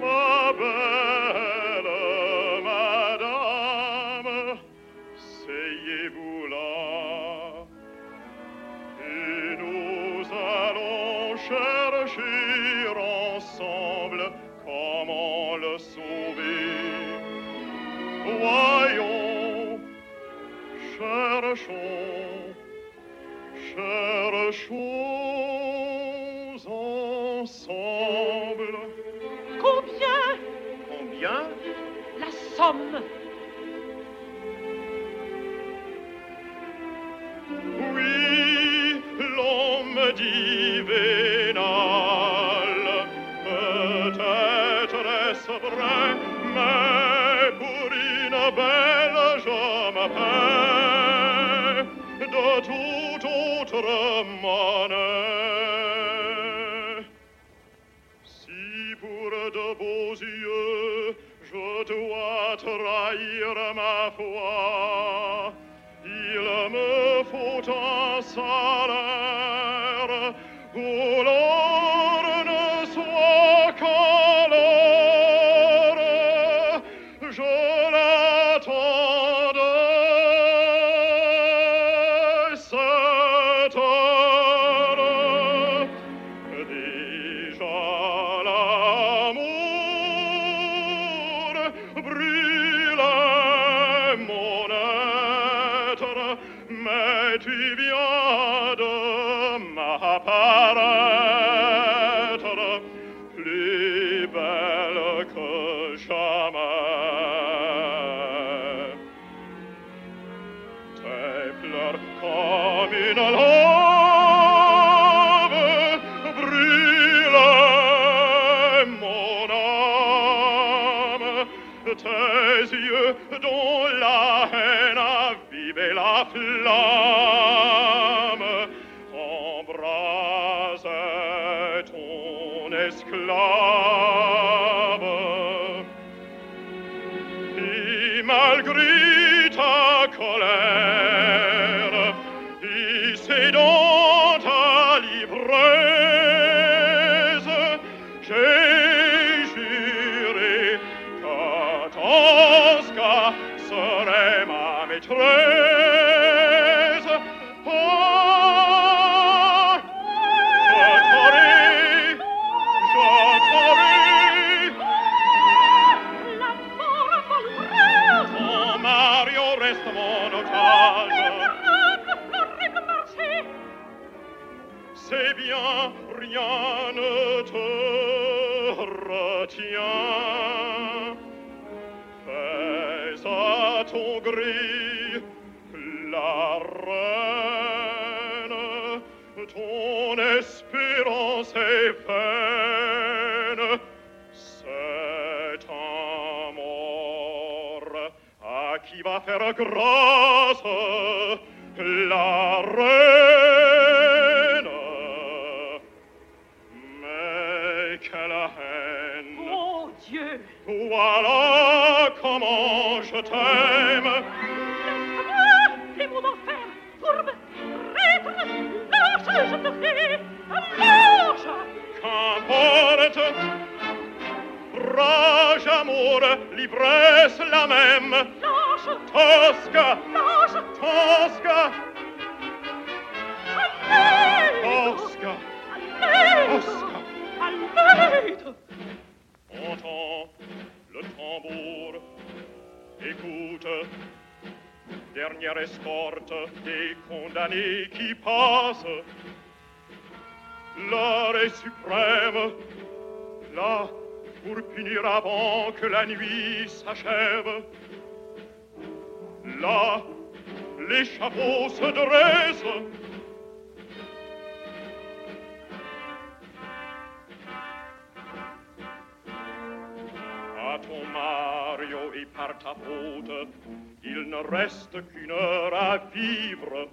Ma belle madame, seyez-vous là, et nous allons chercher ensemble comment le sauver. Voyons, cherchons, cherchons Combien Combien La somme? Oui, l'homme dit vénal, peut-être est-ce vrai, mais pour une belle je paie de toute autre monnaie. S'achève. Là, l'échafaud se dresse. À ton Mario et par ta faute, il ne reste qu'une heure à vivre.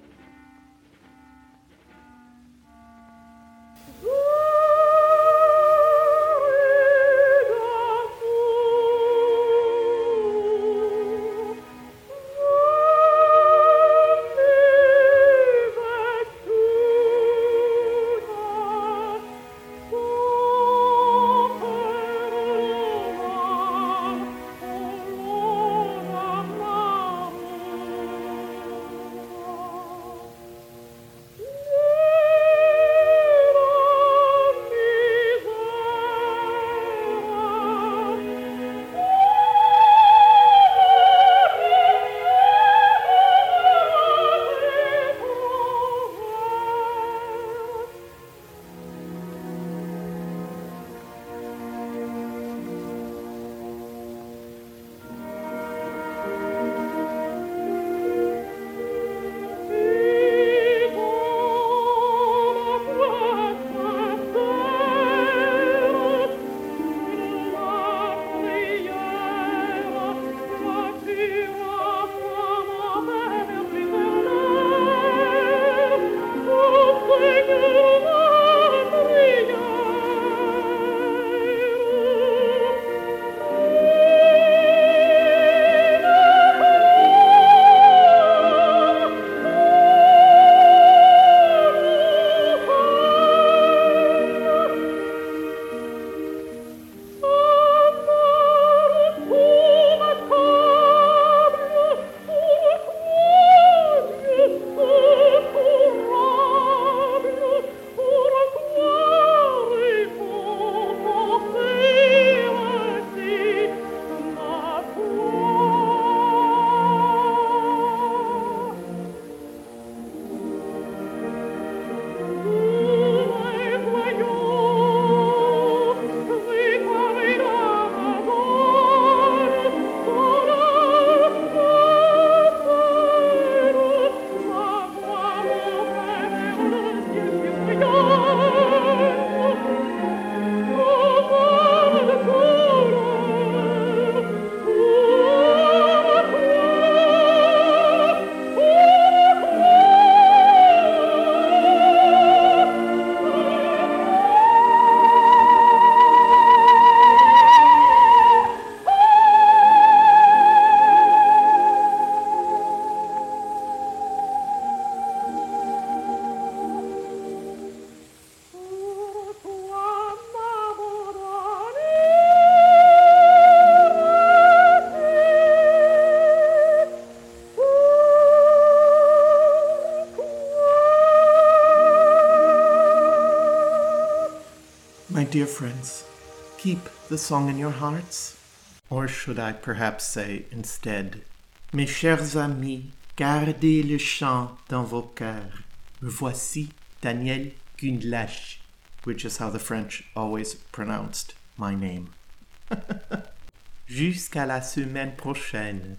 Friends, keep the song in your hearts? Or should I perhaps say instead, Mes chers amis, gardez le chant dans vos cœurs. Me voici Daniel Gundlach, which is how the French always pronounced my name. [laughs] Jusqu'à la semaine prochaine.